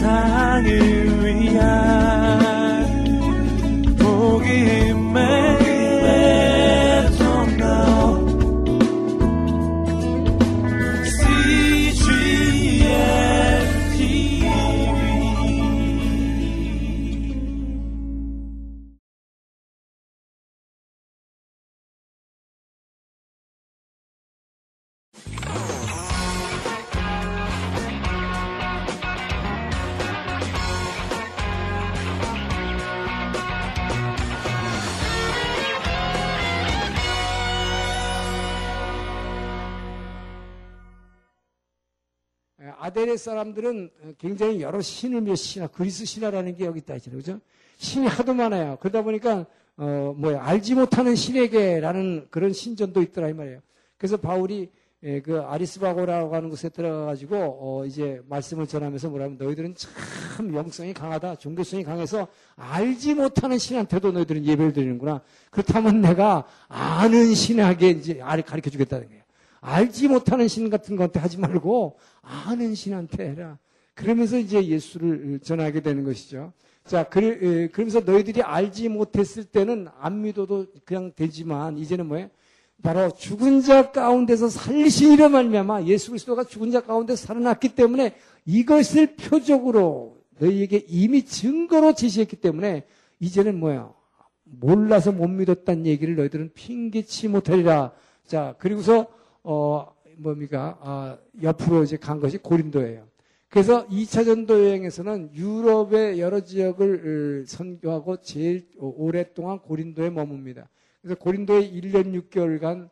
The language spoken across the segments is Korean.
세상을 위한 아델의 사람들은 굉장히 여러 신을 몇 신화, 그리스 신화라는 게 여기 있다 있잖아요. 그죠? 신이 하도 많아요. 그러다 보니까, 어, 뭐야, 알지 못하는 신에게라는 그런 신전도 있더라, 이 말이에요. 그래서 바울이 예, 그 아리스바고라고 하는 곳에 들어가가지고, 어, 이제 말씀을 전하면서 뭐라면 너희들은 참 영성이 강하다, 종교성이 강해서 알지 못하는 신한테도 너희들은 예배를 드리는구나. 그렇다면 내가 아는 신에게 이제 가르쳐 주겠다는 거예요. 알지 못하는 신 같은 것한테 하지 말고 아는 신한테 해라. 그러면서 이제 예수를 전하게 되는 것이죠. 자, 그러면서 너희들이 알지 못했을 때는 안 믿어도 그냥 되지만 이제는 뭐예요? 바로 죽은 자 가운데서 살리시리라 말미암아 예수 그리스도가 죽은 자 가운데 살아났기 때문에 이것을 표적으로 너희에게 이미 증거로 제시했기 때문에 이제는 뭐야? 몰라서 못 믿었다는 얘기를 너희들은 핑계치 못하리라. 자, 그리고서 어, 뭡니까, 아, 옆으로 이제 간 것이 고린도예요. 그래서 2차 전도 여행에서는 유럽의 여러 지역을 선교하고 제일 오랫동안 고린도에 머뭅니다. 그래서 고린도에 1년 6개월간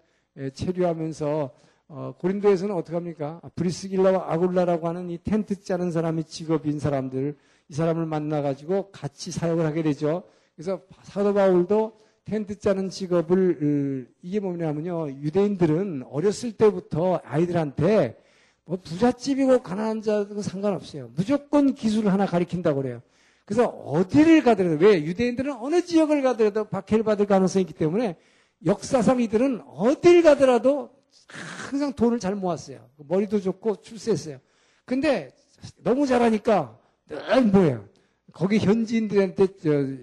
체류하면서 어, 고린도에서는 어떻게 합니까? 브리스길라와 아굴라라고 하는 이 텐트 짜는 사람이 직업인 사람들, 이 사람을 만나 가지고 같이 사역을 하게 되죠. 그래서 사도 바울도 텐트 짜는 직업을 이게 뭐냐면요 유대인들은 어렸을 때부터 아이들한테 뭐 부잣집이고 가난한 자도 상관없어요. 무조건 기술을 하나 가리킨다고 그래요. 그래서 어디를 가더라도 왜 유대인들은 어느 지역을 가더라도 박해를 받을 가능성이 있기 때문에 역사상 이들은 어딜 가더라도 항상 돈을 잘 모았어요. 머리도 좋고 출세했어요. 근데 너무 잘하니까 늘 뭐예요? 거기 현지인들한테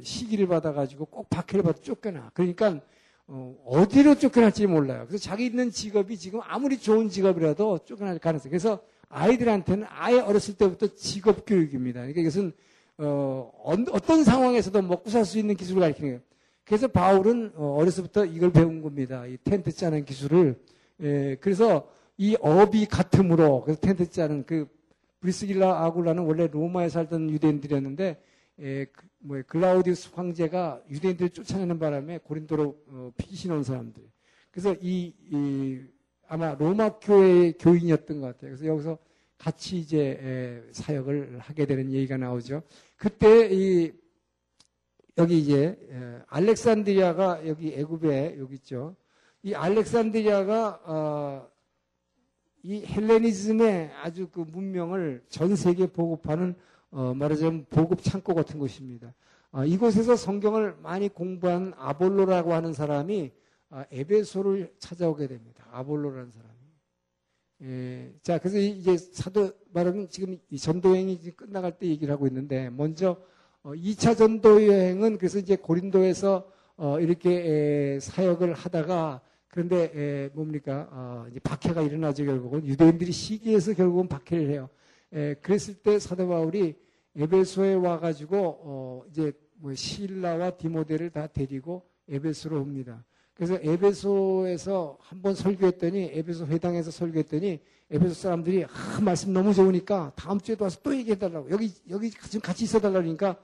시기를 받아가지고 꼭 박해를 받아 쫓겨나. 그러니까 어, 디로 쫓겨날지 몰라요. 그래서 자기 있는 직업이 지금 아무리 좋은 직업이라도 쫓겨날 가능성. 그래서 아이들한테는 아예 어렸을 때부터 직업 교육입니다. 그러니까 이것은 어, 어떤 상황에서도 먹고 살 수 있는 기술을 가르치는 거예요. 그래서 바울은 어, 어렸을부터 이걸 배운 겁니다. 이 텐트 짜는 기술을. 예, 그래서 이 업이 같음으로 그래서 텐트 짜는 그 브리스길라 아굴라는 원래 로마에 살던 유대인들이었는데 에, 그, 뭐, 글라우디우스 황제가 유대인들을 쫓아내는 바람에 고린도로 어, 피신 온 사람들. 그래서 이, 이, 아마 로마 교회의 교인이었던 것 같아요. 그래서 여기서 같이 이제 에, 사역을 하게 되는 얘기가 나오죠. 그때 이 여기 이제 에, 알렉산드리아가 여기 애굽에 여기 있죠. 이 알렉산드리아가 어, 이 헬레니즘의 아주 그 문명을 전 세계에 보급하는 어, 말하자면 보급 창고 같은 곳입니다. 어, 이곳에서 성경을 많이 공부한 아볼로라고 하는 사람이 어, 에베소를 찾아오게 됩니다. 아볼로라는 사람이. 예, 자, 그래서 이제 사도 말하면 지금 이 전도여행이 끝나갈 때 얘기를 하고 있는데 먼저 어, 2차 전도여행은 그래서 이제 고린도에서 어, 이렇게 에, 사역을 하다가 그런데 에, 뭡니까? 어, 이제 박해가 일어나죠 결국은 유대인들이 시기해서 결국은 박해를 해요. 에, 그랬을 때 사도 바울이 에베소에 와가지고 어, 이제 뭐 실라와 디모데를 다 데리고 에베소로 옵니다. 그래서 에베소에서 한번 설교했더니 에베소 회당에서 설교했더니 에베소 사람들이 아, 말씀 너무 좋으니까 다음 주에도 와서 또 얘기해달라고 여기 여기 지금 같이 있어달라니까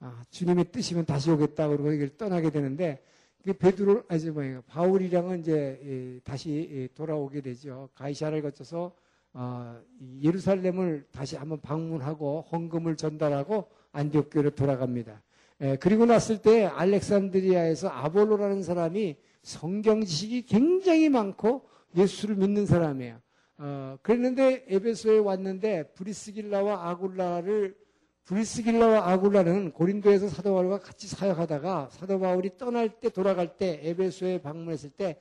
아, 주님의 뜻이면 다시 오겠다 그러고 여기를 떠나게 되는데 그 베드로 아니 뭐예요 바울이랑은 이제 다시 돌아오게 되죠. 가이샤를 거쳐서 어, 예루살렘을 다시 한번 방문하고 헌금을 전달하고 안디옥 교회로 돌아갑니다. 그리고 났을 때 알렉산드리아에서 아볼로라는 사람이 성경 지식이 굉장히 많고 예수를 믿는 사람이에요. 어, 그랬는데 에베소에 왔는데 브리스길라와 아굴라를 브리스길라와 아굴라는 고린도에서 사도 바울과 같이 사역하다가 사도 바울이 떠날 때 돌아갈 때 에베소에 방문했을 때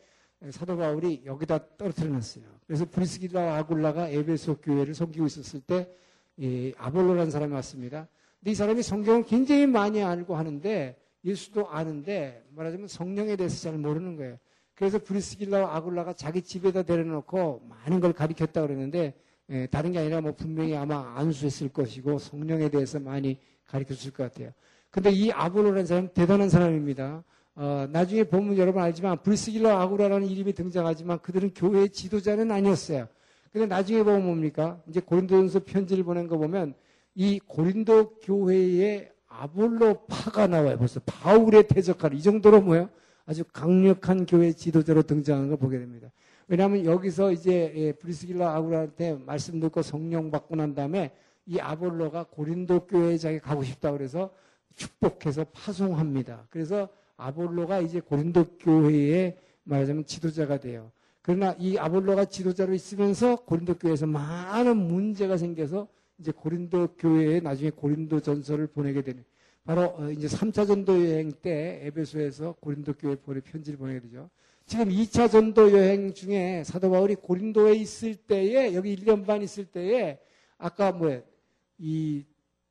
사도 바울이 여기다 떨어뜨려 놨어요. 그래서 브리스길라와 아굴라가 에베소 교회를 섬기고 있었을 때이 아볼로라는 사람이 왔습니다. 근데 이 사람이 성경을 굉장히 많이 알고 하는데 예수도 아는데 말하자면 성령에 대해서 잘 모르는 거예요. 그래서 브리스길라와 아굴라가 자기 집에다 데려놓고 많은 걸 가르쳤다 그러는데 예, 다른 게 아니라 뭐 분명히 아마 안수했을 것이고 성령에 대해서 많이 가르쳤을 것 같아요. 근데 이 아볼로라는 사람은 대단한 사람입니다. 어, 나중에 보면 여러분 알지만 브리스길라 아구라라는 이름이 등장하지만 그들은 교회의 지도자는 아니었어요. 근데 나중에 보면 뭡니까? 이제 고린도전서 편지를 보낸 거 보면 이 고린도 교회의 아볼로파가 나와요. 벌써 바울의 대적하는 이 정도로 뭐예요? 아주 강력한 교회 지도자로 등장하는 걸 보게 됩니다. 왜냐하면 여기서 이제 예, 브리스길라 아구라한테 말씀 듣고 성령 받고 난 다음에 이 아볼로가 고린도 교회에 가고 싶다 그래서 축복해서 파송합니다. 그래서 아볼로가 이제 고린도 교회의 말하자면 지도자가 돼요. 그러나 이 아볼로가 지도자로 있으면서 고린도 교회에서 많은 문제가 생겨서 이제 고린도 교회에 나중에 고린도 전설을 보내게 되는 바로 어, 이제 3차 전도 여행 때 에베소에서 고린도 교회 보내 편지를 보내게 되죠. 지금 2차 전도 여행 중에 사도 바울이 고린도에 있을 때에 여기 1년 반 있을 때에 아까 뭐이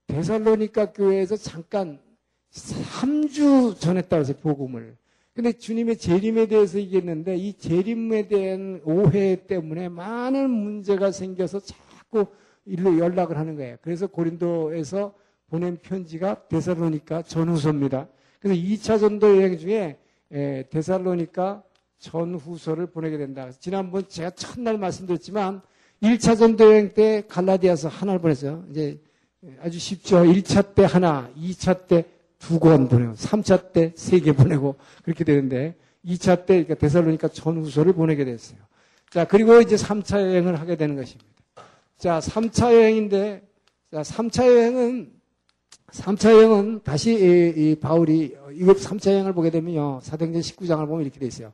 데살로니카 교회에서 잠깐 3주 전했다고 해서 복음을. 근데 주님의 재림에 대해서 얘기했는데 이 재림에 대한 오해 때문에 많은 문제가 생겨서 자꾸 일로 연락을 하는 거예요. 그래서 고린도에서 보낸 편지가 데살로니카 전후서입니다. 그래서 2차 전도 여행 중에 데살로니카 전후서를 보내게 된다. 지난번 제가 첫날 말씀드렸지만 1차 전도 여행 때 갈라디아서 하나를 보냈어요. 이제 아주 쉽죠. 1차 때 하나, 2차 때 두 권 보내고, 3차 때 세 개 보내고 그렇게 되는데 2차 때 그러니까 데살로니카 전후서를 보내게 됐어요. 자, 그리고 이제 3차 여행을 하게 되는 것입니다. 자, 3차 여행인데 자, 3차 여행은 3차 여행은 다시 이, 이 바울이 이거 3차 여행을 보게 되면요. 사도행전 19장을 보면 이렇게 돼 있어요.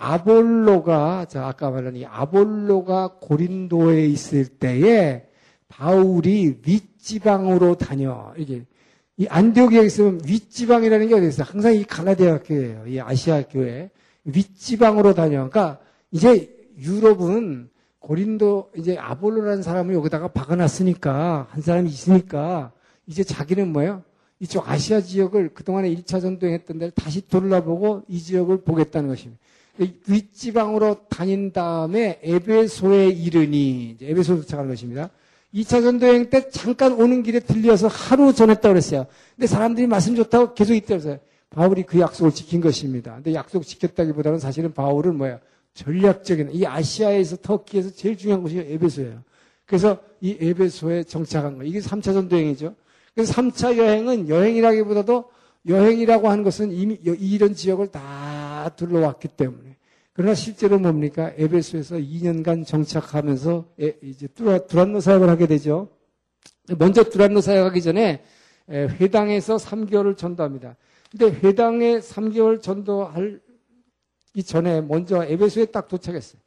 아볼로가 자 아까 말한 이 아볼로가 고린도에 있을 때에 바울이 윗지방으로 다녀 이게 이 안디옥에 있으면 윗지방이라는 게 어디 있어요? 항상 이 갈라디아 교회예요. 이 아시아 교회 윗지방으로 다녀. 그러니까 이제 유럽은 고린도 이제 아볼로라는 사람을 여기다가 박아놨으니까 한 사람이 있으니까 이제 자기는 뭐예요? 이쪽 아시아 지역을 그동안에 1차 전도했던 데를 다시 돌아보고 이 지역을 보겠다는 것입니다. 윗지방으로 다닌 다음에 에베소에 이르니 에베소 도착하는 것입니다. 2차 전도여행 때 잠깐 오는 길에 들려서 하루 전했다고 그랬어요. 근데 사람들이 말씀 좋다고 계속 그랬어요. 바울이 그 약속을 지킨 것입니다. 근데 약속 지켰다기보다는 사실은 바울은 뭐야? 전략적인 이 아시아에서 터키에서 제일 중요한 곳이 에베소예요. 그래서 이 에베소에 정착한 거예요. 이게 3차 전도여행이죠. 그래서 3차 여행은 여행이라기보다도 여행이라고 하는 것은 이미 이런 지역을 다 둘러왔기 때문에. 그러나 실제로 뭡니까? 에베소에서 2년간 정착하면서 이제 두란노 사역을 하게 되죠. 먼저 두란노 사역하기 전에 회당에서 3개월을 전도합니다. 근데 회당에 3개월 전도할 이 전에 먼저 에베소에 딱 도착했어요.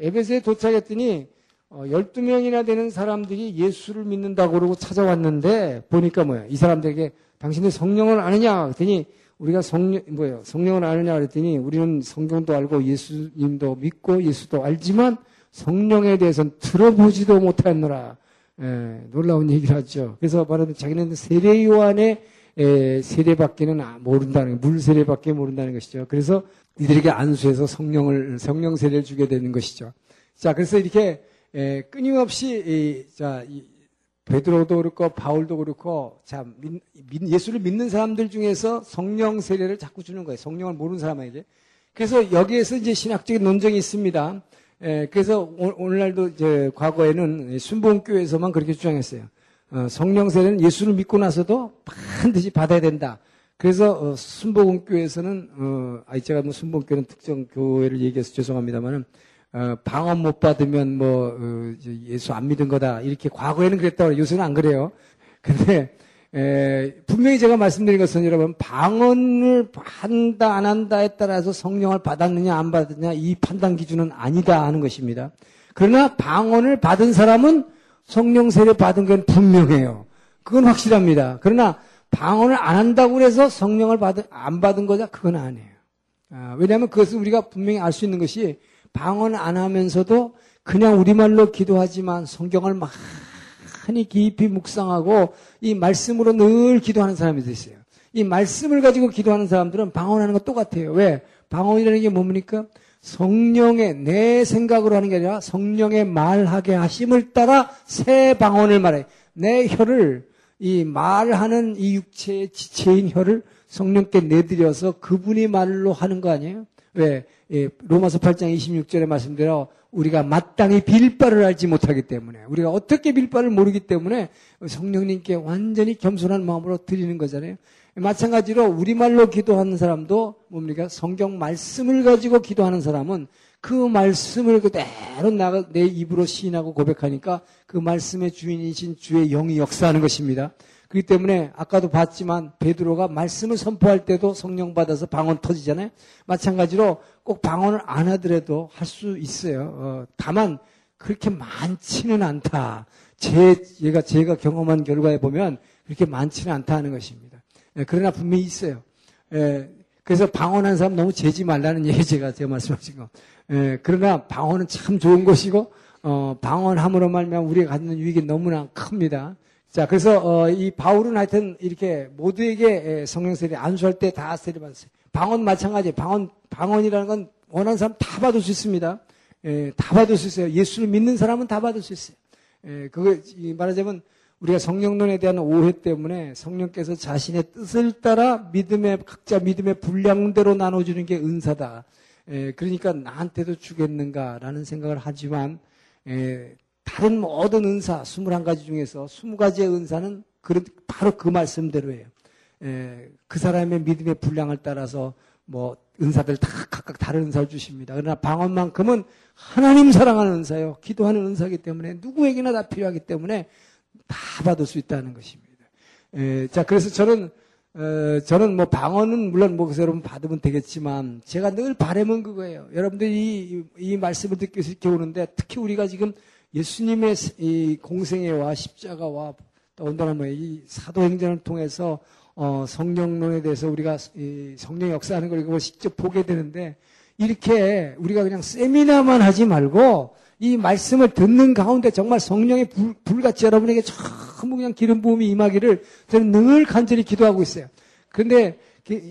에베소에 도착했더니 12명이나 어, 되는 사람들이 예수를 믿는다고 그러고 찾아왔는데 보니까 뭐야? 이 사람들에게 당신들 성령을 아느냐? 그랬더니 우리가 성령, 뭐예요? 성령을 아느냐? 그랬더니 우리는 성경도 알고 예수님도 믿고 예수도 알지만 성령에 대해서는 들어보지도 못했노라. 예, 놀라운 얘기를 하죠. 그래서 말하면 자기는 세례 요한의 에, 세례밖에는 아, 모른다는 물 세례밖에 모른다는 것이죠. 그래서 이들에게 안수해서 성령을 성령 세례를 주게 되는 것이죠. 자, 그래서 이렇게 에, 끊임없이 이, 자, 이, 베드로도 그렇고 바울도 그렇고 자 믿, 예수를 믿는 사람들 중에서 성령 세례를 자꾸 주는 거예요. 성령을 모르는 사람에게. 그래서 여기에서 이제 신학적인 논쟁이 있습니다. 에, 그래서 오, 늘날도 이제 과거에는 순봉교에서만 그렇게 주장했어요. 어, 성령 세례는 예수를 믿고 나서도 반드시 받아야 된다. 그래서 어, 순복음교에서는 어, 아 제가 뭐 순복음교는 특정 교회를 얘기해서 죄송합니다만은 어, 방언 못 받으면 뭐 어, 예수 안 믿은 거다 이렇게 과거에는 그랬다고 요새는 안 그래요. 근데 에, 분명히 제가 말씀드린 것은 여러분 방언을 한다 안 한다에 따라서 성령을 받았느냐 안 받았느냐 이 판단 기준은 아니다 하는 것입니다. 그러나 방언을 받은 사람은 성령 세례 받은 건 분명해요. 그건 확실합니다. 그러나 방언을 안 한다고 해서 성령을 받은, 안 받은 거냐? 그건 아니에요. 아, 왜냐하면 그것을 우리가 분명히 알 수 있는 것이 방언 안 하면서도 그냥 우리말로 기도하지만 성경을 많이 깊이 묵상하고 이 말씀으로 늘 기도하는 사람이 됐어요. 이 말씀을 가지고 기도하는 사람들은 방언하는 거 똑같아요. 왜? 방언이라는 게 뭡니까? 성령의 내 생각으로 하는 게 아니라 성령의 말하게 하심을 따라 새 방언을 말해. 내 혀를 이 말하는 이 육체의 지체인 혀를 성령께 내드려서 그분이 말로 하는 거 아니에요? 왜? 예, 로마서 8장 26절에 말씀대로 우리가 마땅히 빌 바를 알지 못하기 때문에 우리가 어떻게 빌 바를 모르기 때문에 성령님께 완전히 겸손한 마음으로 드리는 거잖아요. 마찬가지로 우리말로 기도하는 사람도 뭡니까? 성경 말씀을 가지고 기도하는 사람은 그 말씀을 그대로 나가 내 입으로 시인하고 고백하니까 그 말씀의 주인이신 주의 영이 역사하는 것입니다. 그렇기 때문에 아까도 봤지만 베드로가 말씀을 선포할 때도 성령 받아서 방언 터지잖아요. 마찬가지로 꼭 방언을 안 하더라도 할 수 있어요. 어, 다만 그렇게 많지는 않다. 제 얘가 제가 경험한 결과에 보면 그렇게 많지는 않다 는 것입니다. 예, 그러나 분명히 있어요. 예, 그래서 방언하는 사람 너무 재지 말라는 얘기 제가 제가 말씀하신 거. 예, 그러나 방언은 참 좋은 것이고 어, 방언함으로 말면 우리가 갖는 유익이 너무나 큽니다. 자, 그래서 어, 이 바울은 하여튼 이렇게 모두에게 성령 세례 안수할 때 다 세례 받았어요. 방언 마찬가지. 방언 방언이라는 건 원하는 사람 다 받을 수 있습니다. 예, 다 받을 수 있어요. 예수를 믿는 사람은 다 받을 수 있어요. 예, 그거 말하자면 우리가 성령론에 대한 오해 때문에 성령께서 자신의 뜻을 따라 믿음의 각자 믿음의 분량대로 나눠주는 게 은사다. 예, 그러니까 나한테도 주겠는가라는 생각을 하지만 예, 다른 모든 은사 21가지 중에서 20가지의 은사는 바로 그 말씀대로예요. 예, 그 사람의 믿음의 분량을 따라서 뭐 은사들 다 각각 다른 은사를 주십니다. 그러나 방언만큼은 하나님 사랑하는 은사요. 기도하는 은사이기 때문에 누구에게나 다 필요하기 때문에 다 받을 수 있다는 것입니다. 예, 자, 그래서 저는 어, 저는 뭐 방언은 물론 뭐 여러분 받으면 되겠지만 제가 늘 바람은 그거예요. 여러분들이 이, 이 말씀을 듣기 위해서 이렇게 오는데 특히 우리가 지금 예수님의 이 공생애와 십자가와 더군다나 뭐이 사도행전을 통해서 어, 성령론에 대해서 우리가 이 성령 역사하는 걸 이거 직접 보게 되는데 이렇게 우리가 그냥 세미나만 하지 말고 이 말씀을 듣는 가운데 정말 성령의 불, 불같이 여러분에게 전부 그냥 기름 부음이 임하기를 저는 늘 간절히 기도하고 있어요. 그런데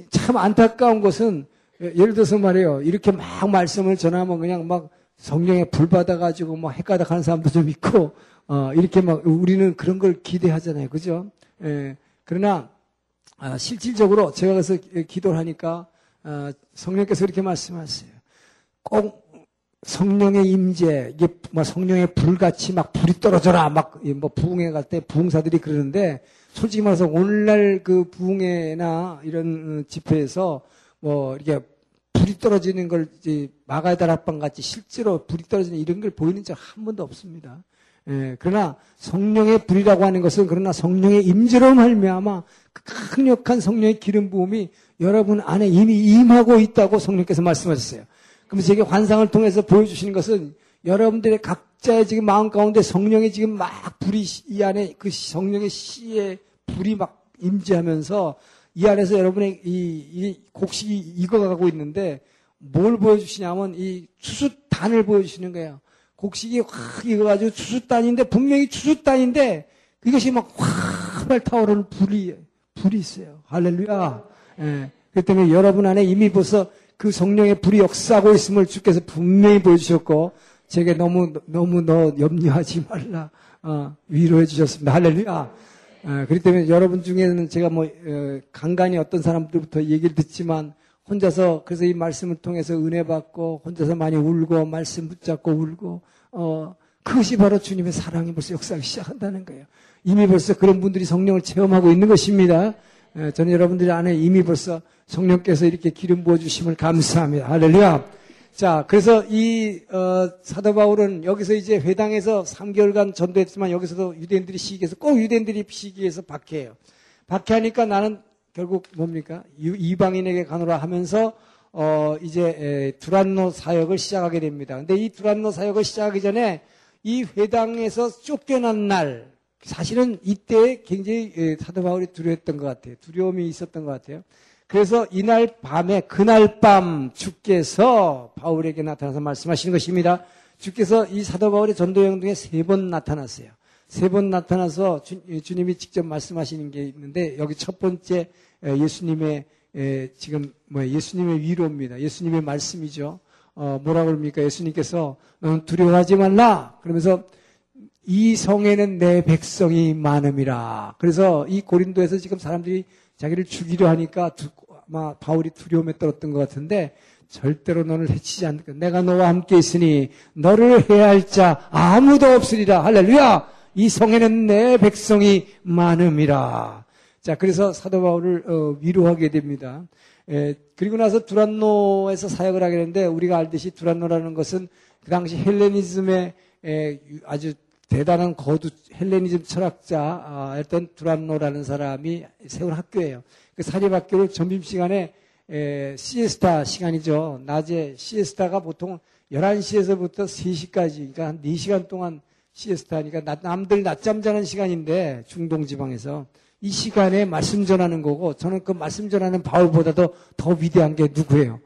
참 안타까운 것은 예를 들어서 말이에요. 이렇게 막 말씀을 전하면 그냥 막 성령에 불 받아가지고 막 헷가닥 하는 사람도 좀 있고, 어, 이렇게 막 우리는 그런 걸 기대하잖아요. 그죠? 예. 그러나, 아, 실질적으로 제가 그래서 기도를 하니까, 아, 성령께서 이렇게 말씀하세요. 꼭 성령의 임재, 이게 뭐 성령의 불같이 막 불이 떨어져라, 막 뭐 부흥회 갈 때 부흥사들이 그러는데 솔직히 말해서 오늘날 그 부흥회나 이런 어, 집회에서 뭐 이렇게 불이 떨어지는 걸 이제 마가다락방 같이 실제로 불이 떨어지는 이런 걸 보이는 적 한 번도 없습니다. 예, 그러나 성령의 불이라고 하는 것은 그러나 성령의 임재로 말미암아 그 강력한 성령의 기름 부음이 여러분 안에 이미 임하고 있다고 성령께서 말씀하셨어요. 그러면 제게 환상을 통해서 보여주시는 것은 여러분들의 각자의 지금 마음 가운데 성령의 지금 막 불이 이 안에 그 성령의 씨의 불이 막 임재하면서 이 안에서 여러분의 이, 이 곡식이 익어가고 있는데 뭘 보여주시냐면 이 추수단을 보여주시는 거예요. 곡식이 확 익어가지고 추수단인데 분명히 추수단인데 이것이 막 활활 타오르는 불이 불이 있어요. 할렐루야. 예. 그 때문에 여러분 안에 이미 벌써 그 성령의 불이 역사하고 있음을 주께서 분명히 보여주셨고 제게 너무 너무 너 염려하지 말라 어, 위로해 주셨습니다. 할렐루야. 어, 그렇기 때문에 여러분 중에는 제가 뭐 어, 간간히 어떤 사람들부터 얘기를 듣지만 혼자서 그래서 이 말씀을 통해서 은혜 받고 혼자서 많이 울고 말씀 붙잡고 울고 어 그것이 바로 주님의 사랑이 벌써 역사하기 시작한다는 거예요. 이미 벌써 그런 분들이 성령을 체험하고 있는 것입니다. 예, 저는 여러분들이 안에 이미 벌써 성령께서 이렇게 기름 부어 주심을 감사합니다. 할렐루야. 자, 그래서 이 어, 사도 바울은 여기서 이제 회당에서 3개월간 전도했지만 여기서도 유대인들이 시기해서 꼭 유대인들이 시기해서 박해해요. 박해하니까 나는 결국 뭡니까? 이방인에게 가노라 하면서 어, 이제 에, 두란노 사역을 시작하게 됩니다. 근데 이 두란노 사역을 시작하기 전에 이 회당에서 쫓겨난 날 사실은 이때 굉장히 예, 사도 바울이 두려웠던 것 같아요. 두려움이 있었던 것 같아요. 그래서 이날 밤에 그날 밤 주께서 바울에게 나타나서 말씀하시는 것입니다. 주께서 이 사도 바울의 전도 중에 세 번 나타났어요. 세 번 나타나서 주, 님이 직접 말씀하시는 게 있는데 여기 첫 번째 예수님의 지금 뭐 예수님의 위로입니다. 예수님의 말씀이죠. 어, 뭐라고 그럽니까? 예수님께서 두려워하지 말라. 그러면서 이 성에는 내 백성이 많음이라. 그래서 이 고린도에서 지금 사람들이 자기를 죽이려 하니까 두, 아마 바울이 두려움에 떨었던 것 같은데 절대로 너를 해치지 않을까. 내가 너와 함께 있으니 너를 해할 자 아무도 없으리라. 할렐루야! 이 성에는 내 백성이 많음이라. 자, 그래서 사도 바울을 어, 위로하게 됩니다. 에, 그리고 나서 두란노에서 사역을 하게 되는데 우리가 알듯이 두란노라는 것은 그 당시 헬레니즘의 에, 아주 대단한 거두 헬레니즘 철학자였던 두란노라는 사람이 세운 학교예요. 그 사립학교를 점심시간에 에, 시에스타 시간이죠. 낮에 시에스타가 보통 11시에서부터 3시까지, 그러니까 한 4시간 동안 시에스타니까 남들 낮잠 자는 시간인데 중동 지방에서 이 시간에 말씀 전하는 거고 저는 그 말씀 전하는 바울보다도 더 위대한 게 누구예요?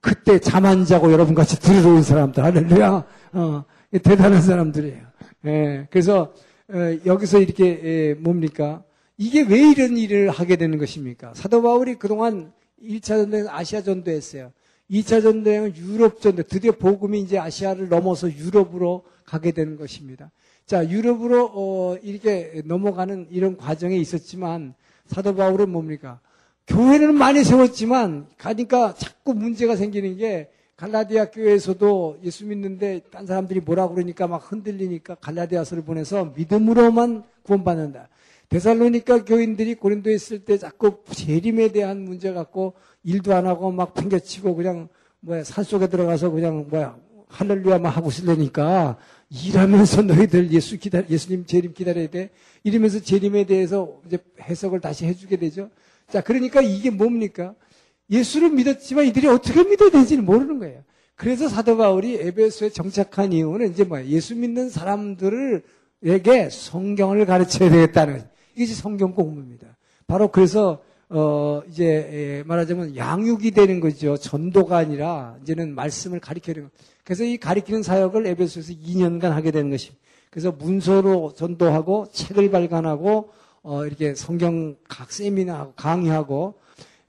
그때 잠 안 자고 여러분 같이 들으러 온 사람들 할렐루야 어, 대단한 사람들이에요. 예, 그래서 어, 여기서 이렇게 예, 뭡니까? 이게 왜 이런 일을 하게 되는 것입니까? 사도 바울이 그동안 1차 전도행 아시아 전도했어요. 2차 전도행은 유럽 전도, 드디어 복음이 이제 아시아를 넘어서 유럽으로 가게 되는 것입니다. 자, 유럽으로 어, 이렇게 넘어가는 이런 과정에 있었지만 사도 바울은 뭡니까? 교회는 많이 세웠지만 가니까 자꾸 문제가 생기는 게 갈라디아 교회에서도 예수 믿는데 딴 사람들이 뭐라 그러니까 막 흔들리니까 갈라디아서를 보내서 믿음으로만 구원받는다. 데살로니까 교인들이 고린도에 있을 때 자꾸 재림에 대한 문제 갖고 일도 안 하고 막 팽개치고 그냥 뭐야 산속에 들어가서 그냥 뭐야 할렐루야만 하고 있으려니까 일하면서 너희들 예수 기다 예수님 재림 기다려야 돼. 이러면서 재림에 대해서 이제 해석을 다시 해주게 되죠. 자, 그러니까 이게 뭡니까? 예수를 믿었지만 이들이 어떻게 믿어야 되는지는 모르는 거예요. 그래서 사도 바울이 에베소에 정착한 이유는 이제 뭐야? 예수 믿는 사람들에게 성경을 가르쳐야 되겠다는 이것이 성경 공부입니다. 바로 그래서 어 이제 말하자면 양육이 되는 거죠. 전도가 아니라 이제는 말씀을 가르치는 거. 그래서 이 가리키는 사역을 에베소에서 2년간 하게 되는 것입니다. 그래서 문서로 전도하고 책을 발간하고 어, 이렇게 성경 각 세미나하고 강의하고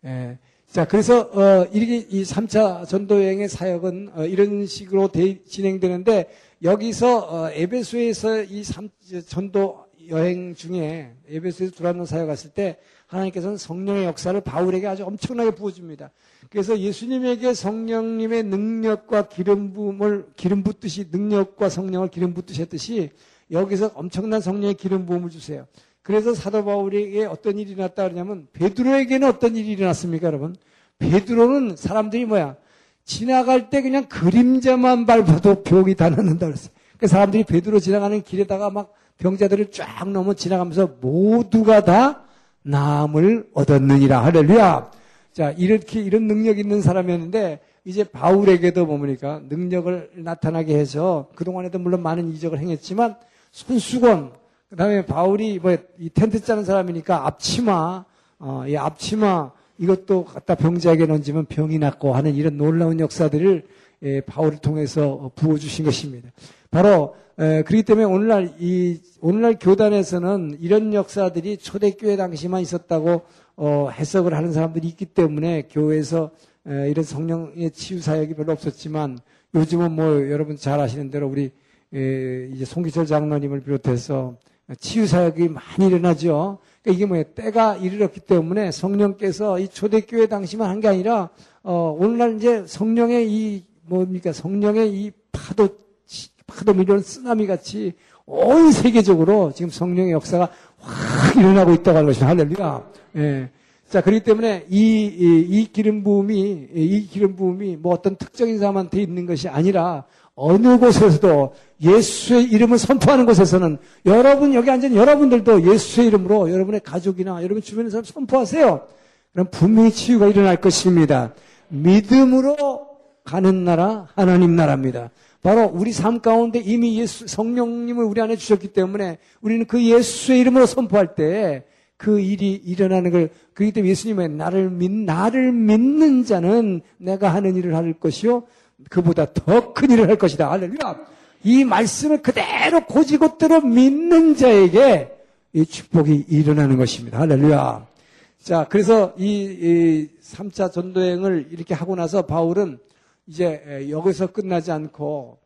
예. 자 그래서 어, 이렇게 이 3차 전도 여행의 사역은 어, 이런 식으로 대, 진행되는데 여기서 어, 에베소에서 이 3, 전도 여행 중에 에베소에서 두란노 사역 갔을 때 하나님께서는 성령의 역사를 바울에게 아주 엄청나게 부어줍니다. 그래서 예수님에게 성령님의 능력과 기름 부음을 기름 붓듯이 능력과 성령을 기름 붓듯이 여기서 엄청난 성령의 기름 부음을 주세요. 그래서 사도 바울에게 어떤 일이 일어났다 그러냐면 베드로에게는 어떤 일이 일어났습니까, 여러분? 베드로는 사람들이 뭐야? 지나갈 때 그냥 그림자만 밟아도 병이 다 낫는다 그랬어요. 그 사람들이 베드로 지나가는 길에다가 막 병자들을 쫙 넘어 지나가면서 모두가 다 나음을 얻었느니라. 할렐루야. 자, 이렇게, 이런 능력 있는 사람이었는데, 이제 바울에게도 뭡니까? 능력을 나타나게 해서, 그동안에도 물론 많은 이적을 행했지만, 손수건, 그 다음에 바울이 뭐, 이 텐트 짜는 사람이니까 앞치마, 어, 이 앞치마, 이것도 갖다 병자에게 던지면 병이 낫고 하는 이런 놀라운 역사들을 예, 바울을 통해서 부어 주신 것입니다. 바로, 에, 그렇기 때문에 오늘날 이, 오늘날 교단에서는 이런 역사들이 초대교회 당시만 있었다고 어, 해석을 하는 사람들이 있기 때문에 교회에서 에, 이런 성령의 치유 사역이 별로 없었지만 요즘은 뭐 여러분 잘 아시는 대로 우리 에, 이제 송기철 장로님을 비롯해서 치유 사역이 많이 일어나죠. 그러니까 이게 뭐예요? 때가 이르렀기 때문에 성령께서 이 초대교회 당시만 한 게 아니라 어, 오늘날 이제 성령의 이 뭡니까? 성령의 이 파도 파도 밀려오는 쓰나미 같이 온 세계적으로 지금 성령의 역사가 확 일어나고 있다고 하는 것입니다. 할렐루야. 예. 자, 그렇기 때문에 이, 이, 이 기름 부음이, 이 기름 부음이 뭐 어떤 특정인 사람한테 있는 것이 아니라 어느 곳에서도 예수의 이름을 선포하는 곳에서는 여러분, 여기 앉은 여러분들도 예수의 이름으로 여러분의 가족이나 여러분 주변의 사람 선포하세요. 그럼 분명히 치유가 일어날 것입니다. 믿음으로 가는 나라, 하나님 나라입니다. 바로 우리 삶 가운데 이미 예수, 성령님을 우리 안에 주셨기 때문에 우리는 그 예수의 이름으로 선포할 때 그 일이 일어나는 걸, 그렇기 때문에 예수님은 나를 믿, 나를 믿는 자는 내가 하는 일을 할 것이요. 그보다 더 큰 일을 할 것이다. 할렐루야. 이 말씀을 그대로 고지고대로 믿는 자에게 이 축복이 일어나는 것입니다. 할렐루야. 자, 그래서 이, 이 3차 전도행을 이렇게 하고 나서 바울은 이제 여기서 끝나지 않고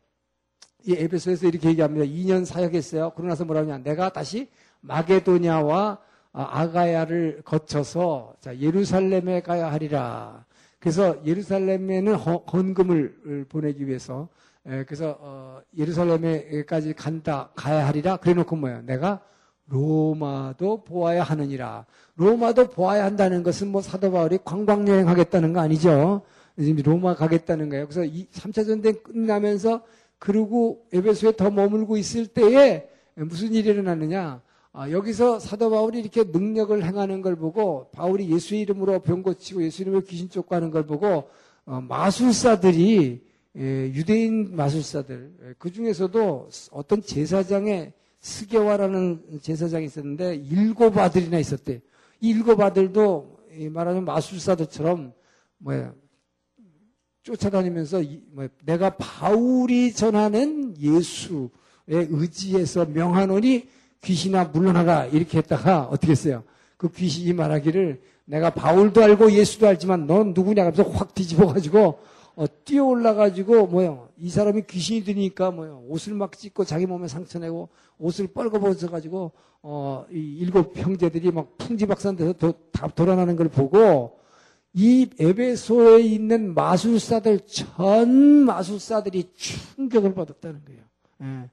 이 에베소에서 이렇게 얘기합니다. 2년 사역했어요. 그러고 나서 뭐라 하냐. 내가 다시 마게도냐와 아가야를 거쳐서 자, 예루살렘에 가야 하리라. 그래서 예루살렘에는 헌금을 보내기 위해서 그래서 어, 예루살렘에까지 간다 가야 하리라. 그래놓고 뭐야? 내가 로마도 보아야 하느니라. 로마도 보아야 한다는 것은 뭐 사도 바울이 관광 여행하겠다는 거 아니죠? 지금 로마 가겠다는 거예요. 그래서 이 3차 전쟁 끝나면서 그러고 에베소에 더 머물고 있을 때에 무슨 일이 일어났느냐? 아, 여기서 사도 바울이 이렇게 능력을 행하는 걸 보고 바울이 예수 이름으로 병 고치고 예수 이름으로 귀신 쫓고하는 걸 보고 어, 마술사들이 예, 유대인 마술사들 예, 그 중에서도 어떤 제사장의 스게와라는 제사장이 있었는데 일곱 아들이나 있었대. 이 일곱 아들도 말하자면 마술사들처럼 뭐야 쫓아다니면서 뭐 내가 바울이 전하는 예수의 의지에서 명하노니 귀신아 물러나가. 이렇게 했다가 어떻게 했어요? 그 귀신이 말하기를 내가 바울도 알고 예수도 알지만 넌 누구냐 하면서 확 뒤집어가지고 어, 뛰어 올라가지고 뭐요? 이 사람이 귀신이 되니까 뭐요? 옷을 막 찢고 자기 몸에 상처 내고 옷을 뻘거벗어가지고 어, 이 일곱 형제들이 막 풍지박산 돼서 도, 다 돌아나는 걸 보고 이 에베소에 있는 마술사들 전 마술사들이 충격을 받았다는 거예요. 예.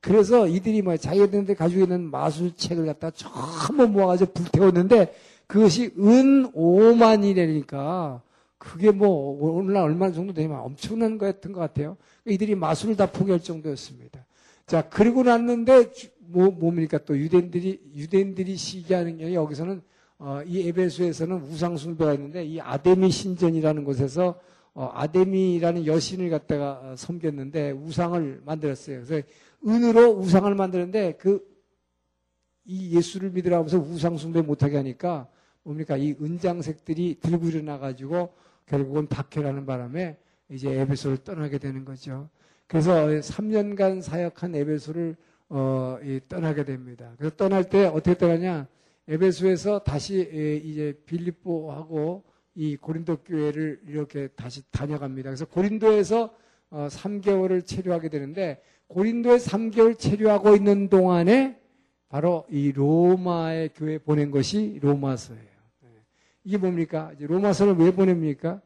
그래서 이들이 뭐 자기들한테 가지고 있는 마술책을 갖다 전부 모아가지고 불태웠는데 그것이 은 5만이라니까 그게 뭐 오늘날 얼마 정도 되면 엄청난 거였던 것 같아요. 이들이 마술을 다 포기할 정도였습니다. 자 그리고 났는데 뭐 뭡니까 또 유대인들이 유대인들이 시기하는 게 여기서는 어, 이 에베소에서는 우상 숭배가 있는데 이 아데미 신전이라는 곳에서 어, 아데미라는 여신을 갖다가 어, 섬겼는데 우상을 만들었어요. 그래서 은으로 우상을 만드는데 그 이 예수를 믿으라 하면서 우상 숭배 못하게 하니까 뭡니까 이 은장색들이 들고 일어나 가지고 결국은 박해라는 바람에 이제 에베소를 떠나게 되는 거죠. 그래서 3년간 사역한 에베소를 어, 떠나게 됩니다. 그래서 떠날 때 어떻게 떠나냐? 에베소에서 다시 이제 빌립보하고 이 고린도 교회를 이렇게 다시 다녀갑니다. 그래서 고린도에서 3개월을 어, 체류하게 되는데 고린도에 3개월 체류하고 있는 동안에 바로 이 로마의 교회 보낸 것이 로마서예요. 네. 이게 뭡니까? 로마서를 왜 보냅니까?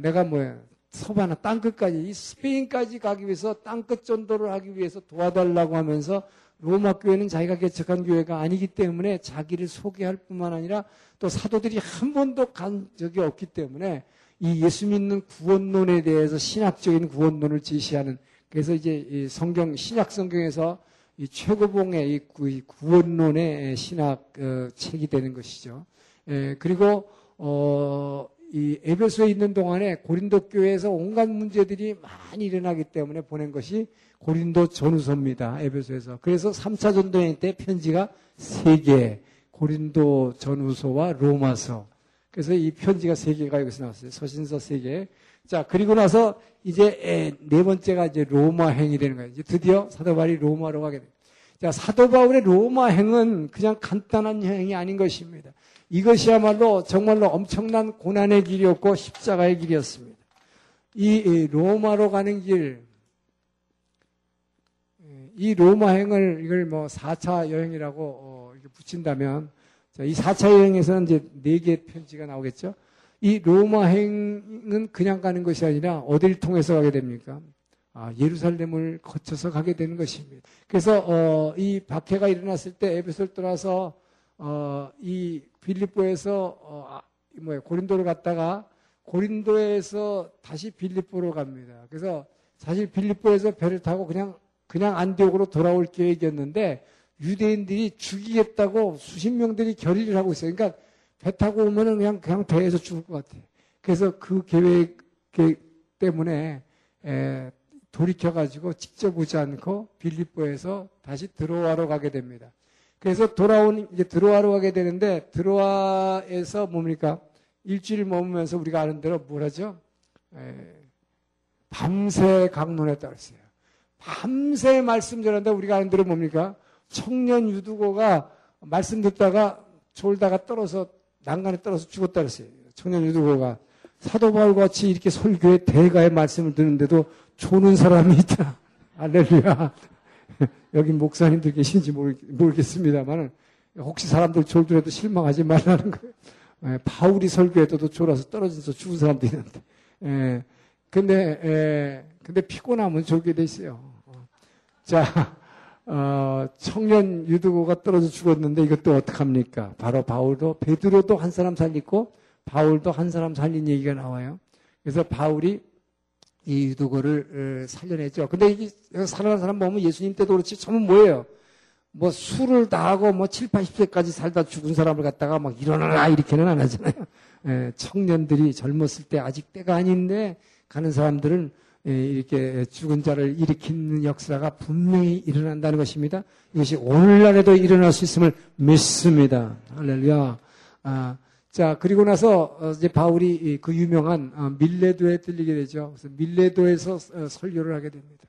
내가 뭐야? 서바나 땅끝까지, 이 스페인까지 가기 위해서 땅끝 전도를 하기 위해서 도와달라고 하면서 로마 교회는 자기가 개척한 교회가 아니기 때문에 자기를 소개할 뿐만 아니라 또 사도들이 한 번도 간 적이 없기 때문에 이 예수 믿는 구원론에 대해서 신학적인 구원론을 제시하는 그래서 이제 성경 신약 성경에서 이 최고봉의 이 구원론의 신학 어, 책이 되는 것이죠. 예, 그리고 어, 이 에베소에 있는 동안에 고린도 교회에서 온갖 문제들이 많이 일어나기 때문에 보낸 것이 고린도 전후서입니다. 에베소에서. 그래서 3차 전도행 때 편지가 3개. 고린도 전후서와 로마서. 그래서 이 편지가 3개가 여기서 나왔어요. 서신서 3개. 자, 그리고 나서 이제 네 번째가 이제 로마행이 되는 거예요. 이제 드디어 사도 바울이 로마로 가게 됩니다. 자, 사도 바울의 로마행은 그냥 간단한 여행이 아닌 것입니다. 이것이야말로 정말로 엄청난 고난의 길이었고 십자가의 길이었습니다. 이 로마로 가는 길, 이 로마행을 이걸 뭐 4차 여행이라고 어, 이렇게 붙인다면 자, 이 4차 여행에서는 이제 4개 편지가 나오겠죠. 이 로마행은 그냥 가는 것이 아니라 어디를 통해서 가게 됩니까? 아, 예루살렘을 거쳐서 가게 되는 것입니다. 그래서 어, 이 박해가 일어났을 때 에베소를 떠나서 어, 이 빌립보에서 어, 아, 뭐야 고린도를 갔다가 고린도에서 다시 빌립보로 갑니다. 그래서 사실 빌립보에서 배를 타고 그냥 그냥 안디옥으로 돌아올 계획이었는데 유대인들이 죽이겠다고 수십 명들이 결의를 하고 있어요. 그러니까 배 타고 오면은 그냥 그냥 배에서 죽을 것 같아. 그래서 그 계획, 때문에 에, 돌이켜가지고 직접 오지 않고 빌립보에서 다시 드로아로 가게 됩니다. 그래서 돌아온 이제 드로아로 가게 되는데 드로아에서 뭡니까 일주일 머무면서 우리가 아는 대로? 에, 밤새 강론했다 그랬어요. 밤새 말씀 전한다 우리가 아는 대로 뭡니까? 청년 유두고가 말씀 듣다가 졸다가 떨어서 난간에 떨어서 죽었다 그랬어요. 청년 유두고가 사도 바울 같이 이렇게 설교에 대가의 말씀을 듣는데도 조는 사람이 있다. 할렐루야. 여기 목사님들 계신지 모르겠습니다만 혹시 사람들 졸더라도 실망하지 말라는 거예요. 예, 바울이 설교에도 졸아서 떨어져서 죽은 사람도 있는데. 예, 근데, 예, 근데 피곤하면 졸게 돼 있어요. 자, 어, 청년 유두고가 떨어져 죽었는데 이것도 어떡합니까? 바로 바울도, 베드로도 한 사람 살리고 바울도 한 사람 살린 얘기가 나와요. 그래서 바울이 이 유두고를 어, 살려냈죠. 근데 이게 살아난 사람 보면 예수님 때도 그렇지 처음은 뭐예요? 뭐 술을 다 하고 뭐 7, 80세까지 살다 죽은 사람을 갖다가 막 일어나라 이렇게는 안 하잖아요. 예, 청년들이 젊었을 때 아직 때가 아닌데 가는 사람들은 예, 이렇게 죽은 자를 일으키는 역사가 분명히 일어난다는 것입니다. 이것이 오늘날에도 일어날 수 있음을 믿습니다. 할렐루야. 아, 자, 그리고 나서 어, 이제 바울이 그 유명한 어, 밀레도에 들리게 되죠. 그래서 밀레도에서 어, 설교를 하게 됩니다.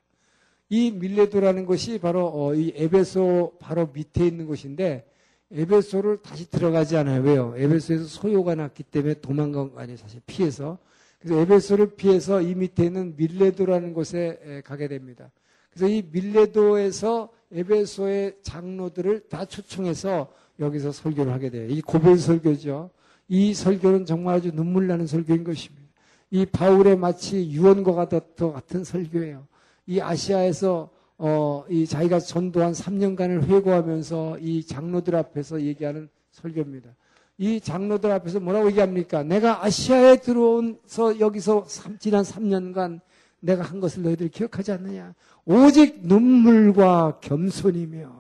이 밀레도라는 것이 바로 이 에베소 바로 밑에 있는 곳인데 에베소를 다시 들어가지 않아요. 왜요? 에베소에서 소요가 났기 때문에 도망간 거 아니에요. 사실 피해서. 그래서 에베소를 피해서 이 밑에 있는 밀레도라는 곳에 가게 됩니다. 그래서 이 밀레도에서 에베소의 장로들을 다 초청해서 여기서 설교를 하게 돼요. 이 고별 설교죠. 이 설교는 정말 아주 눈물 나는 설교인 것입니다. 이 바울의 마치 유언과 같은 설교예요. 이 아시아에서 어, 이 자기가 전도한 3년간을 회고하면서 이 장로들 앞에서 얘기하는 설교입니다. 이 장로들 앞에서 뭐라고 얘기합니까? 내가 아시아에 들어온서 여기서 지난 3년간 내가 한 것을 너희들이 기억하지 않느냐? 오직 눈물과 겸손이며,